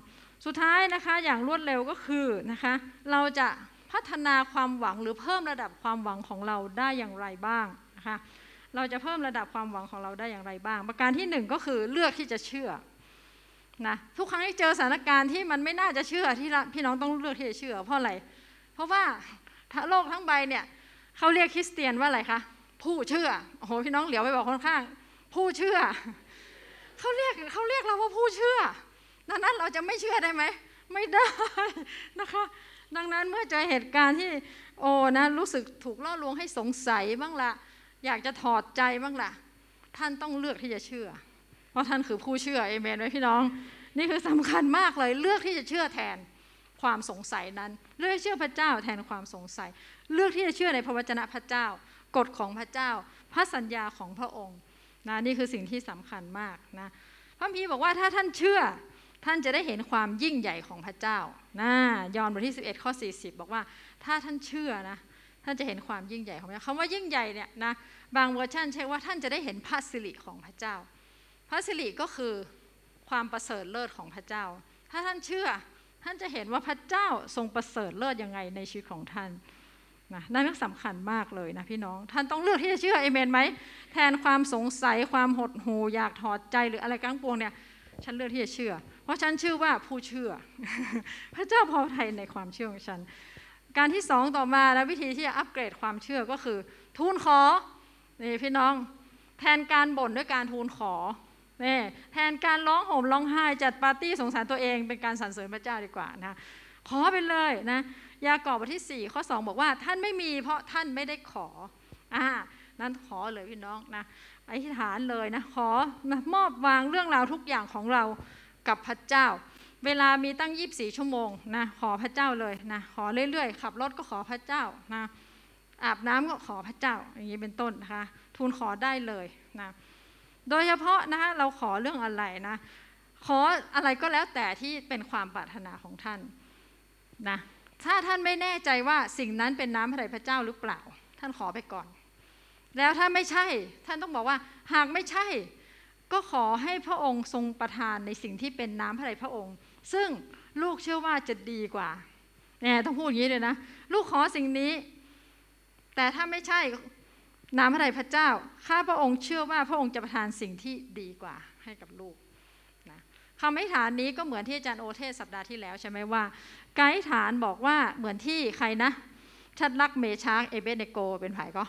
สุดท้ายนะคะอย่างรวดเร็วก็คือนะคะเราจะพัฒนาความหวังหรือเพิ่มระดับความหวังของเราได้อย่างไรบ้างนะคะเราจะเพิ่มระดับความหวังของเราได้อย่างไรบ้าง ประการที่หนึ่งก็คือเลือกที่จะเชื่อนะทุกครั้งที่เจอสถานการณ์ที่มันไม่น่าจะเชื่อที่พี่น้องต้องเลือกที่จะเชื่อ เพราะอะไร เพราะว่า โลกทั้งใบเนี่ยเขาเรียกคริสเตียนว่าอะไรคะผู้เชื่อโอ้โหพี่น้องเหลียวไปบอกคนข้าง ผู้เชื่อเขาเรียกเขาเรียกเราว่าผู้เชื่อ ดังนั้นเราจะไม่เชื่อได้ไหมไม่ได้นะคะดังนั้นเมื่อเจอเหตุการณ์ที่โอ้นะรู้สึกถูกล่อลวงให้สงสัยบ้างละอยากจะถอดใจบ้างละท่านต้องเลือกที่จะเชื่อ เพราะท่านคือผู้เชื่อเอเมนไว้พี่น้อง นี่คือสำคัญมากเลยเลือกที่จะเชื่อแทน ความสงสัยนั้น เลือกเชื่อพระเจ้าแทนความสงสัย เลือกที่จะเชื่อในพระวจนะพระเจ้า กฎของพระเจ้า พระสัญญาของพระองค์นะนี่คือสิ่งที่สำคัญมากนะพระพีบอกว่าถ้าท่านเชื่อท่านจะได้เห็นความยิ่งใหญ่ของพระเจ้านะยอห์นบทที่ 11 ข้อ 40 บอกว่าถ้าท่านเชื่อนะท่านจะเห็นความยิ่งใหญ่ของพระเจ้าคำว่ายิ่งใหญ่เนี่ยนะบางเวอร์ชันใช้ว่าท่านจะได้เห็นพระสิริของพระเจ้า พระสิริก็คือความประเสริฐเลิศของพระเจ้า ถ้าท่านเชื่อ ท่านจะเห็นว่าพระเจ้าทรงประเสริฐเลิศยังไงในชีวิตของท่านนะนั่นก็สำคัญมากเลยนะพี่น้อง ท่านต้องเลือกที่จะเชื่อเอเมนไหมแทนความสงสัยความหดหู่อยากถอดใจหรืออะไรกังปวงเนี่ยฉันเลือกที่จะเชื่อ เพราะฉันชื่อว่าผู้เชื่อ พระเจ้าพอไทยในความเชื่อของฉัน การที่สองต่อมาและวิธีที่จะอัปเกรดความเชื่อก็คือ ทูลขอนี่พี่น้อง แทนการบ่นด้วยการทูลขอ นี่แทนการร้องโห่มร้องไห้จัดปาร์ตี้สงสารตัวเองเป็นการสรรเสริญพระเจ้าดีกว่านะขอไปเลยนะยากอบบทที่ 4 ข้อ 2 บอกว่าท่านไม่มีเพราะท่านไม่ได้ขออ่านั้นขอเลยพี่น้องนะอธิษฐานเลยนะขอมอบวางเรื่องราวทุกอย่างของเรากับพระเจ้า เวลามีตั้ง 24 ชั่วโมงนะขอพระเจ้าเลยนะขอเรื่อยๆขับรถก็ขอพระเจ้านะอาบน้ำก็ขอพระเจ้าอย่างนี้เป็นต้นนะคะทูลขอได้เลยนะ โดยเฉพาะนะคะเราขอเรื่องอะไรนะขออะไรก็แล้วแต่ที่เป็นความปรารถนาของท่านนะถ้าท่านไม่แน่ใจว่าสิ่งนั้นเป็นน้ำพระทัยพระเจ้าหรือเปล่า ท่านขอไปก่อน แล้วถ้าไม่ใช่ท่านต้องบอกว่า หากไม่ใช่ ก็ขอให้พระองค์ทรงประทานในสิ่งที่เป็นน้ำพระทัยพระองค์ ซึ่งลูกเชื่อว่าจะดีกว่าเนี่ยต้องพูดอย่างนี้เลยนะ ลูกขอสิ่งนี้ แต่ถ้าไม่ใช่ น้ำพระทัยพระเจ้า ข้าพระองค์เชื่อว่าพระองค์จะประทานสิ่งที่ดีกว่าให้กับลูกนะคำอธิษฐานนี้ก็เหมือนที่อาจารย์โอเทศสัปดาห์ที่แล้วใช่ไหมว่าไกด์ฐานบอกว่าเหมือนที่ใครนะชัดลักเมชาร์เอเบเนโก เป็นไผ่ก็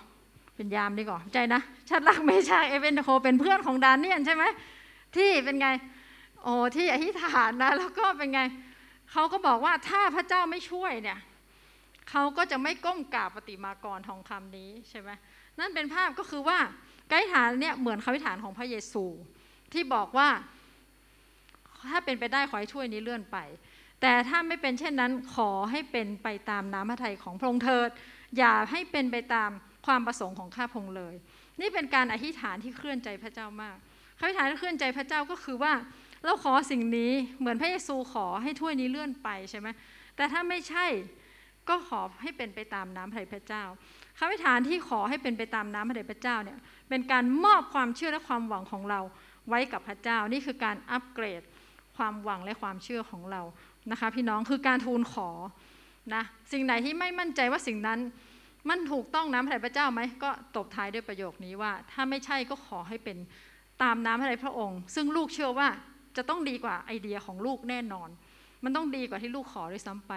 เป็นยามดีก่อนใจนะชัดลักเมชาเอเวนโคเป็นเพื่อนของดานเนียนใช่ไหมที่เป็นไงโอ้ที่อธิษฐานนะแล้วก็เป็นไงเขาก็บอกว่าถ้าพระเจ้าไม่ช่วยเนี่ยเขาก็จะไม่ก้มกราบปฏิมากรทองคำนี้ใช่ไหม นั่นเป็นภาพก็คือว่าไกด์ฐานเนี่ยเหมือนคำอธิษฐานของพระเยซู ที่บอกว่า ถ้าเป็นไปได้ขอให้ช่วยนี้เลื่อนไป แต่ถ้าไม่เป็นเช่นนั้นขอให้เป็นไปตามน้ำพระทัยของพระองค์เถิด อย่าให้เป็นไปตามความประสงค์ของข้าพงเลย นี่เป็นการอธิษฐานที่เคลื่อนใจพระเจ้ามากอธิษฐานที่เคลื่อนใจพระเจ้าก็คือว่า เราขอสิ่งนี้เหมือนพระเยซูขอให้ถ้วยนี้เลื่อนไปใช่ไหมแต่ถ้าไม่ใช่ก็ขอให้เป็นไปตามน้ำพระทัยพระเจ้า คำอธิษฐานที่ขอให้เป็นไปตามน้ำพระทัยพระเจ้าเนี่ยเป็นการมอบความเชื่อและความหวังของเราไว้กับพระเจ้า นี่คือการอัปเกรดความหวังและความเชื่อของเรานะคะพี่น้องคือการทูลขอนะสิ่งไหนที่ไม่มั่นใจว่าสิ่งนั้นมันถูกต้องน้ำพระทัยพระเจ้าไหมก็ตบท้ายด้วยประโยคนี้ว่า ถ้าไม่ใช่ก็ขอให้เป็นตามน้ำพระทัยพระองค์ ซึ่งลูกเชื่อว่าจะต้องดีกว่าไอเดียของลูกแน่นอน มันต้องดีกว่าที่ลูกขอด้วยซ้ำไป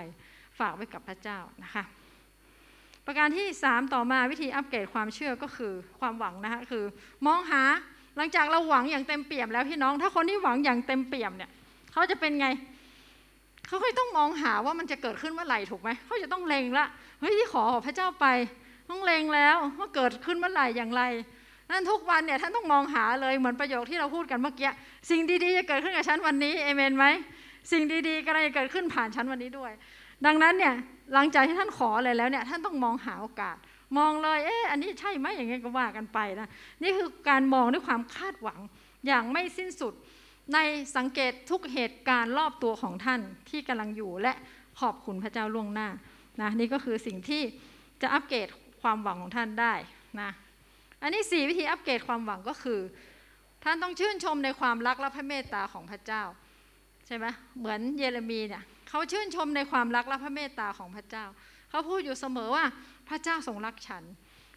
ฝากไว้กับพระเจ้านะคะ ประการที่ 3 ต่อมาวิธีอัปเกรดความเชื่อก็คือความหวังนะคะคือมองหาหลังจากเราหวังอย่างเต็มเปี่ยมแล้วพี่น้อง ถ้าคนที่หวังอย่างเต็มเปี่ยมเนี่ยเขาจะเป็นไงเขาก็ต้องมองหาว่ามันจะเกิดขึ้นเมื่อไหร่ถูกไหมเขาจะต้องเล็งละเฮ้ยที่ขอพระเจ้าไปต้องเล็งแล้วว่าเกิดขึ้นเมื่อไหร่อย่างไรนั่นทุกวันเนี่ยท่านต้องมองหาเลยเหมือนประโยคที่เราพูดกันเมื่อกี้สิ่งดีๆจะเกิดขึ้นกับฉันวันนี้เอเมนไหมสิ่งดีๆกำลังจะเกิดขึ้นผ่านฉันวันนี้ด้วย ดังนั้นเนี่ย หลังจากที่ท่านขออะไรแล้วเนี่ยท่านต้องมองหาโอกาส มองเลยเอ๊ะอันนี้ใช่ไหมอย่างเงี้ยก็ว่ากันไปนะนี่คือการมองด้วยความคาดหวังอย่างไม่สิ้นสุด ในสังเกตทุกเหตุการณ์รอบตัวของท่านที่กำลังอยู่และขอบคุณพระเจ้าล่วงหน้านะนี่ก็คือสิ่งที่จะอัปเกรดความหวังของท่านได้นะอันนี้สี่วิธีอัปเกรดความหวังก็คือ ท่านต้องชื่นชมในความรักและพระเมตตาของพระเจ้าใช่ไหมเหมือนเยเรมีเนี่ย เขาชื่นชมในความรักและพระเมตตาของพระเจ้า เขาพูดอยู่เสมอว่าพระเจ้าทรงรักฉัน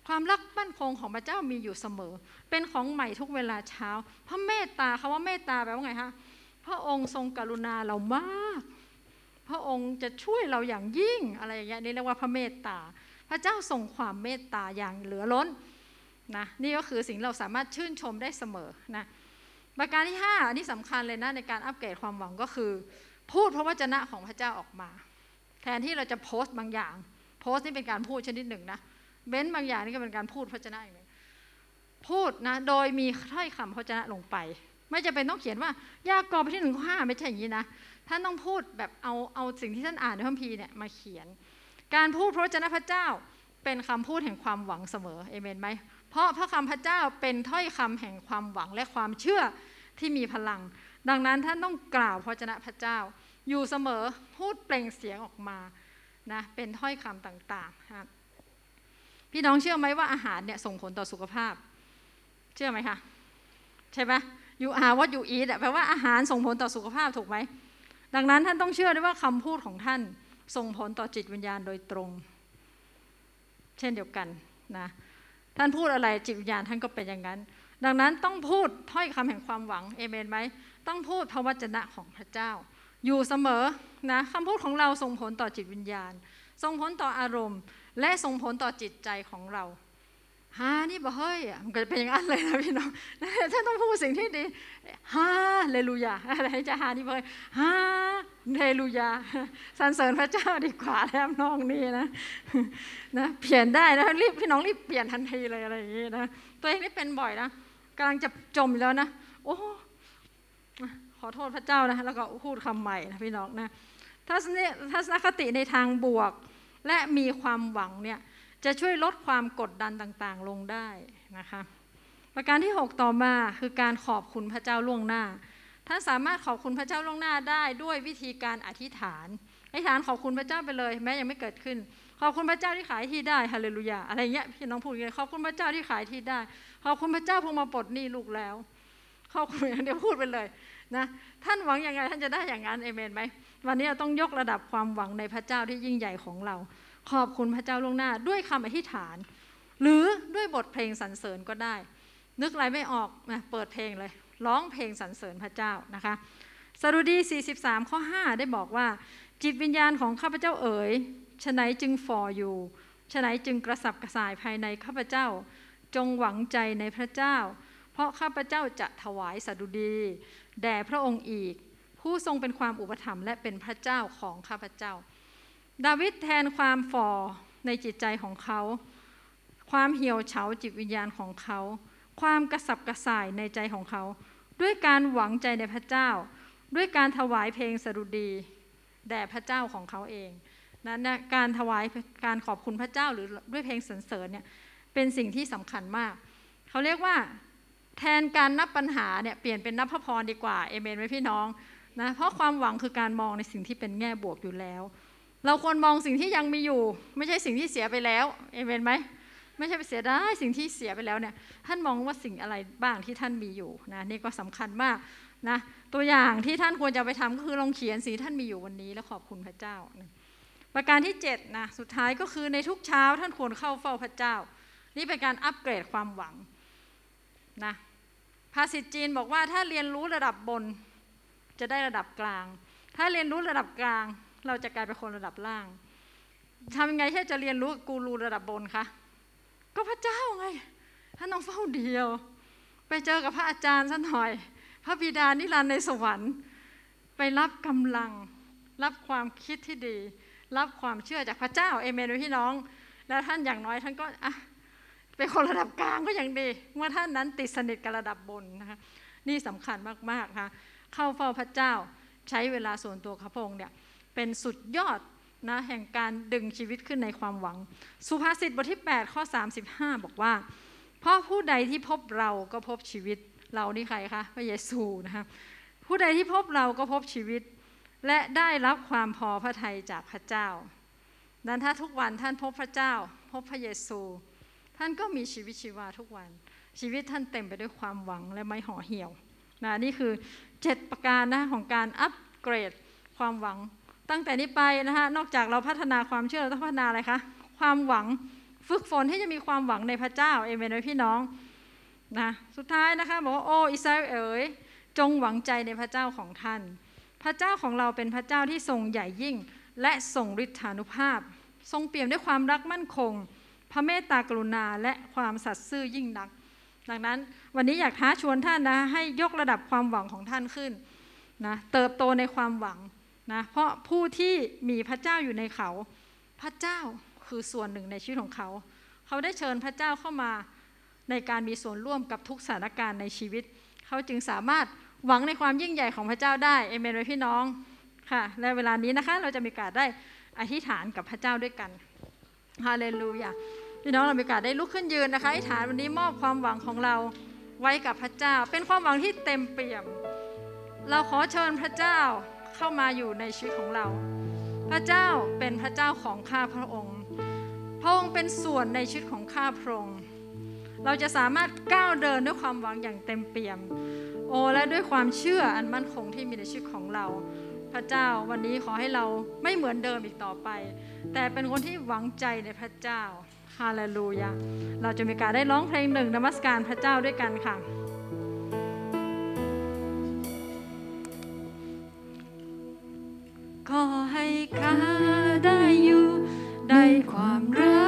ความรักมั่นคงของพระเจ้ามีอยู่เสมอ เป็นของใหม่ทุกเวลาเช้า พระเมตตาคาว่าเมตตาแปลว่าไงคะพระองค์ทรงกรุณาเรามาก พระองค์จะช่วยเราอย่างยิ่งอะไรอย่างเงี้ยนี่เรียกว่าพระเมตตา พระเจ้าทรงความเมตตาอย่างเหลือล้นนะนี่ก็คือสิ่งเราสามารถชื่นชมได้เสมอนะประการที่ 5 อันนี้สำคัญเลยนะในการอัปเกรดความหวังก็คือ พูดพระวจนะของพระเจ้าออกมา แทนที่เราจะโพสต์บางอย่าง โพสต์นี่เป็นการพูดชนิดหนึ่งนะเบ้นบางอย่างนี่ก็เป็นการพูดพระวจนะอย่างหนึ่งพูดนะโดยมีถ้อยคำพระวจนะลงไป ไม่จะเป็นต้องเขียนว่ายากรไปที่หนึ่งข้อห้าไม่ใช่อย่างนี้นะท่านต้องพูดแบบเอาเอาสิ่งที่ท่านอ่านในพระคัมภีร์เนี่ยมาเขียน การพูดพระวจนะพระเจ้าเป็นคำพูดแห่งความหวังเสมอเอเมนไหมเพราะพระคำพระเจ้าเป็นถ้อยคำแห่งความหวังและความเชื่อที่มีพลัง ดังนั้นท่านต้องกล่าวพระวจนะพระเจ้า อยู่เสมอพูดเปล่งเสียงออกมานะเป็นถ้อยคำต่างๆครับพี่น้องเชื่อไหมว่าอาหารเนี่ยส่งผลต่อสุขภาพ เชื่อไหมคะใช่ไหมอยู่อาวัดอยู่อีทแปลว่าอาหารส่งผลต่อสุขภาพถูกไหมดังนั้นท่านต้องเชื่อด้วยว่าคำพูดของท่านส่งผลต่อจิตวิญญาณโดยตรง เช่นเดียวกันนะท่านพูดอะไรจิตวิญญาณท่านก็เป็นอย่างนั้น ดังนั้นต้องพูดถ้อยคำแห่งความหวังเอเมนไหม ต้องพูดพระวจนะของพระเจ้า อยู่เสมอนะคำพูดของเราส่งผลต่อจิตวิญญาณ ส่งผลต่ออารมณ์ และส่งผลต่อจิตใจของเราฮานี่บอกเฮ้ยมันก็จะเป็นอย่างนั้นเลยนะพี่น้องท่านต้องพูดสิ่งที่ดีฮาเลลูยาอะไรจะฮานี่บอกฮาเลลูยาสรรเสริญพระเจ้าดีกว่าแล้วน้องนี่นะนะเปลี่ยนได้นะรีบพี่น้องรีบเปลี่ยนทันทีเลยอะไรอย่างนี้นะตัวเองนี่เป็นบ่อยนะกำลังจะจมแล้วนะโอ้ ขอโทษพระเจ้านะแล้วก็พูดคำใหม่นะพี่น้องนะทัศนทัศนคติในทางบวก และมีความหวังเนี่ยจะช่วยลดความกดดันต่างๆลงได้นะคะประการที่ 6 ต่อมาคือการขอบคุณพระเจ้าล่วงหน้า ท่านสามารถขอบคุณพระเจ้าล่วงหน้าได้ด้วยวิธีการอธิษฐานอธิษฐานขอบคุณพระเจ้าไปเลย แม้ยังไม่เกิดขึ้น ขอบคุณพระเจ้าที่ขายที่ได้ฮาเลลูยาอะไรเงี้ยพี่น้องพูดอย่างนี้ขอบคุณพระเจ้าที่ขายที่ได้ ขอบคุณพระเจ้าพงมาปลดหนี้ลูกแล้วขอบคุณอย่างเดียวพูดไปเลย นะท่านหวังยังไงท่านจะได้อย่างนั้นเอเมนไหมวันนี้เราต้องยกระดับความหวังในพระเจ้าที่ยิ่งใหญ่ของเรา ขอบคุณพระเจ้าล่วงหน้าด้วยคำอธิษฐาน หรือด้วยบทเพลงสรรเสริญก็ได้ นึกอะไรไม่ออกนะเปิดเพลงเลย ร้องเพลงสรรเสริญพระเจ้านะคะสรุดี 43 ข้อ 5 ได้บอกว่า จิตวิญญาณของข้าพเจ้าเอ๋ยฉะไหนจึงฝ่ออยู่ฉะไหนจึงกระสับกระส่ายภายในข้าพเจ้า จงหวังใจในพระเจ้า เพราะข้าพเจ้าจะถวายสดุดี แด่พระองค์อีก ผู้ทรงเป็นความอุปถัมภ์และเป็นพระเจ้าของข้าพเจ้า ดาวิดแทนความฝ่อในจิตใจของเขา ความเหี่ยวเฉาจิตวิญญาณของเขา ความกระสับกระส่ายในใจของเขา ด้วยการหวังใจในพระเจ้า ด้วยการถวายเพลงสรุดี แด่พระเจ้าของเขาเองนั้นนะการถวายการขอบคุณพระเจ้าหรือด้วยเพลงสรรเสริญเนี่ยเป็นสิ่งที่สำคัญมาก เขาเรียกว่า แทนการนับปัญหาเนี่ยเปลี่ยนเป็นนับพระพรดีกว่าเอเมนไหมพี่น้องนะเพราะความหวังคือการมองในสิ่งที่เป็นแง่บวกอยู่แล้ว เราควรมองสิ่งที่ยังมีอยู่ ไม่ใช่สิ่งที่เสียไปแล้วเอเมนไหมไม่ใช่ไปเสียได้สิ่งที่เสียไปแล้วเนี่ยท่านมองว่าสิ่งอะไรบ้างที่ท่านมีอยู่นะนี่ก็สำคัญมากนะตัวอย่างที่ท่านควรจะไปทำก็คือลองเขียนสิ่งท่านมีอยู่วันนี้แล้วขอบคุณพระเจ้า ประการที่7นะสุดท้ายก็คือในทุกเช้าท่านควรเข้าเฝ้าพระเจ้า นี่เป็นการอัปเกรดความหวังนะ ภาษิตจีนบอกว่าถ้าเรียนรู้ระดับบน จะได้ระดับกลาง ถ้าเรียนรู้ระดับกลาง เราจะกลายเป็นคนระดับล่างทำยังไงที่จะเรียนรู้กูรูระดับบนคะก็พระเจ้าไงท่านต้องเฝ้าเดียว ไปเจอกับพระอาจารย์สักหน่อย พระบิดานิรันดร์ในสวรรค์ ไปรับกำลัง รับความคิดที่ดี รับความเชื่อจากพระเจ้าเอเมนพี่น้อง แล้วท่านอย่างน้อยท่านก็อะ เป็นคนระดับกลางก็ยังดีเมื่อท่านนั้นติดสนิทกับระดับบนนะคะนี่สำคัญมากๆนะคะเข้าเฝ้าพระเจ้าใช้เวลาส่วนตัวข้าพงเนี่ยเป็นสุดยอดนะแห่งการดึงชีวิตขึ้นในความหวัง สุภาษิตบทที่ 8 ข้อ 35 บอกว่า เพราะผู้ใดที่พบเราก็พบชีวิตเรานี่ใครคะพระเยซูนะคะผู้ใดที่พบเราก็พบชีวิต และได้รับความพอพระทัยจากพระเจ้า นั้นถ้าทุกวันท่านพบพระเจ้า พบพระเยซู ท่านก็มีชีวิตชีวาทุกวัน ชีวิตท่านเต็มไปด้วยความหวังและไม่ห่อเหี่ยวนะนี่คือเจ็ดประการนะของการอัปเกรดความหวัง ตั้งแต่นี้ไปนะคะนอกจากเราพัฒนาความเชื่อเราต้องพัฒนาอะไรคะความหวังฝึกฝนที่จะมีความหวังในพระเจ้าเอเมนไหมพี่น้องนะสุดท้ายนะคะบอกว่าโอ้อิสราเอลเอ๋ยจงหวังใจในพระเจ้าของท่าน พระเจ้าของเราเป็นพระเจ้าที่ทรงใหญ่ยิ่ง และทรงฤทธานุภาพ ทรงเปี่ยมด้วยความรักมั่นคง พระเมตตากรุณาและความสัตย์ซื่อยิ่งนัก ดังนั้นวันนี้อยากท้าชวนท่านนะให้ยกระดับความหวังของท่านขึ้นนะเติบโตในความหวังนะเพราะผู้ที่มีพระเจ้าอยู่ในเขา พระเจ้าคือส่วนหนึ่งในชีวิตของเขา เขาได้เชิญพระเจ้าเข้ามาในการมีส่วนร่วมกับทุกสถานการณ์ในชีวิต เขาจึงสามารถหวังในความยิ่งใหญ่ของพระเจ้าได้เอเมนไว้พี่น้องค่ะและเวลานี้นะคะเราจะมีกาสได้อธิษฐานกับพระเจ้าด้วยกันฮาเลลูยา พี่น้องเรามีโอกาสได้ลุกขึ้นยืนนะคะอธิษฐานวันนี้มอบความหวังของเราไว้กับพระเจ้า เป็นความหวังที่เต็มเปี่ยม เราขอเชิญพระเจ้าเข้ามาอยู่ในชีวิตของเรา พระเจ้าเป็นพระเจ้าของข้าพระองค์ พระองค์เป็นส่วนในชีวิตของข้าพระองค์ เราจะสามารถก้าวเดินด้วยความหวังอย่างเต็มเปี่ยม โอและด้วยความเชื่ออันมั่นคงที่มีในชีวิตของเรา พระเจ้าวันนี้ขอให้เราไม่เหมือนเดิมอีกต่อไป แต่เป็นคนที่หวังใจในพระเจ้า ฮาเลลูยา เราจะมีการได้ร้องเพลงหนึ่งนมัสการพระเจ้าด้วยกันค่ะขอให้ข้าได้อยู่ในความรัก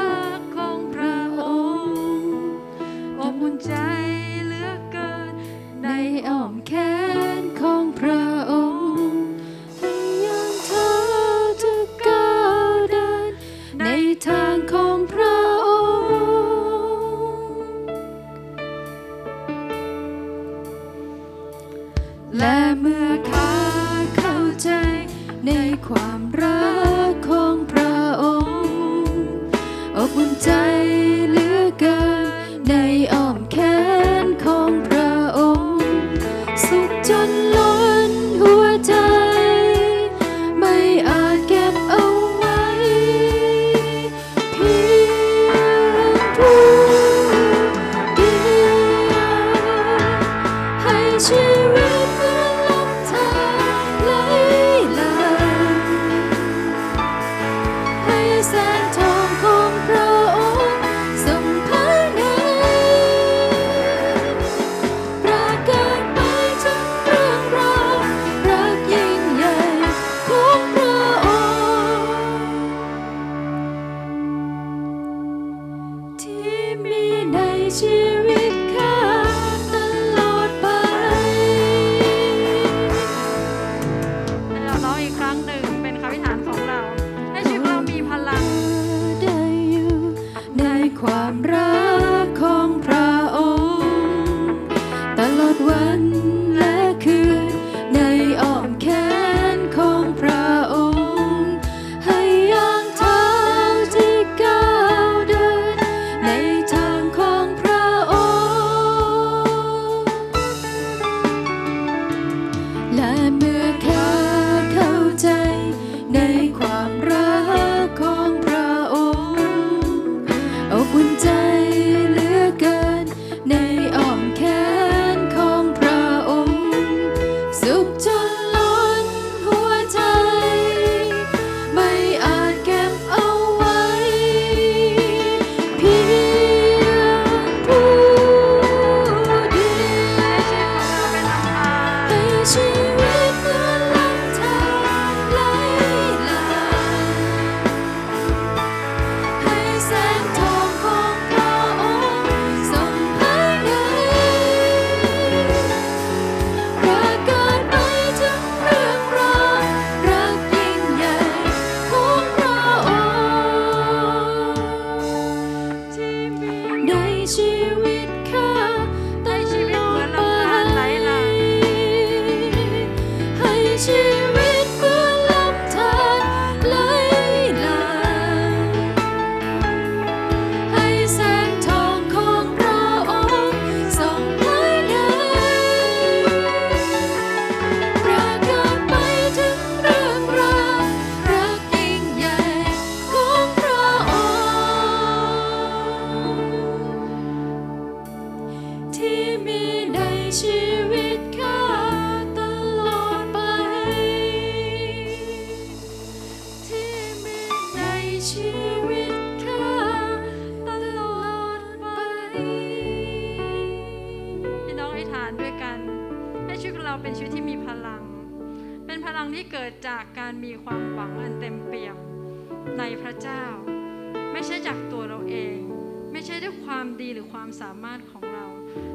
หรือความสามารถของเรา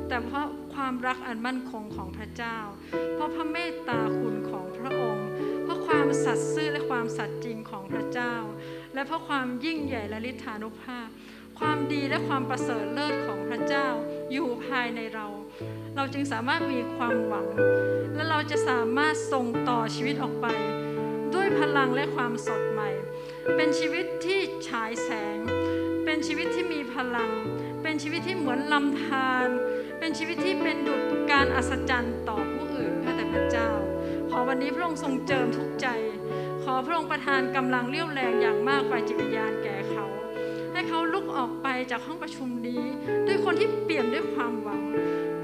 แต่เพราะความรักอันมั่นคงของพระเจ้า เพราะพระเมตตาคุณของพระองค์ เพราะความสัตย์ซื่อและความสัตย์จริงของพระเจ้า และเพราะความยิ่งใหญ่และฤทธานุภาพ ความดีและความประเสริฐเลิศของพระเจ้าอยู่ภายในเรา เราจึงสามารถมีความหวัง และเราจะสามารถส่งต่อชีวิตออกไป ด้วยพลังและความสดใหม่ เป็นชีวิตที่ฉายแสง เป็นชีวิตที่มีพลัง เป็นชีวิตที่เหมือนลำธารเป็นชีวิตที่เป็นดุจการอัศจรรย์ต่อผู้อื่นข้าแต่พระเจ้า ขอวันนี้พระองค์ทรงเจิมทุกใจ ขอพระองค์ประทานกำลังเรี่ยวแรงอย่างมากฝ่ายจิตวิญญาณแก่เขา ให้เขาลุกออกไปจากห้องประชุมนี้ ด้วยคนที่เปี่ยมด้วยความหวัง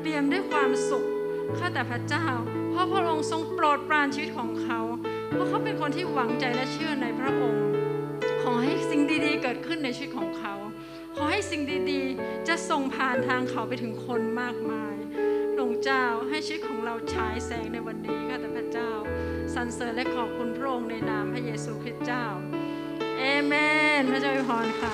เปี่ยมด้วยความสุขข้าแต่พระเจ้า เพราะพระองค์ทรงโปรดปรานชีวิตของเขา เพราะเขาเป็นคนที่หวังใจและเชื่อในพระองค์ ขอให้สิ่งดีๆ เกิดขึ้นในชีวิตของเขา ขอให้สิ่งดีๆ จะส่งผ่านทางเขาไปถึงคนมากมายหลวงเจ้าให้ชีวิตของเราฉายแสงในวันนี้ค่ะแต่พระเจ้าสรรเสริญและขอบคุณพระองค์ในนามพระเยซูคริสต์เจ้าเอเมน พระเจ้าอวยพรค่ะ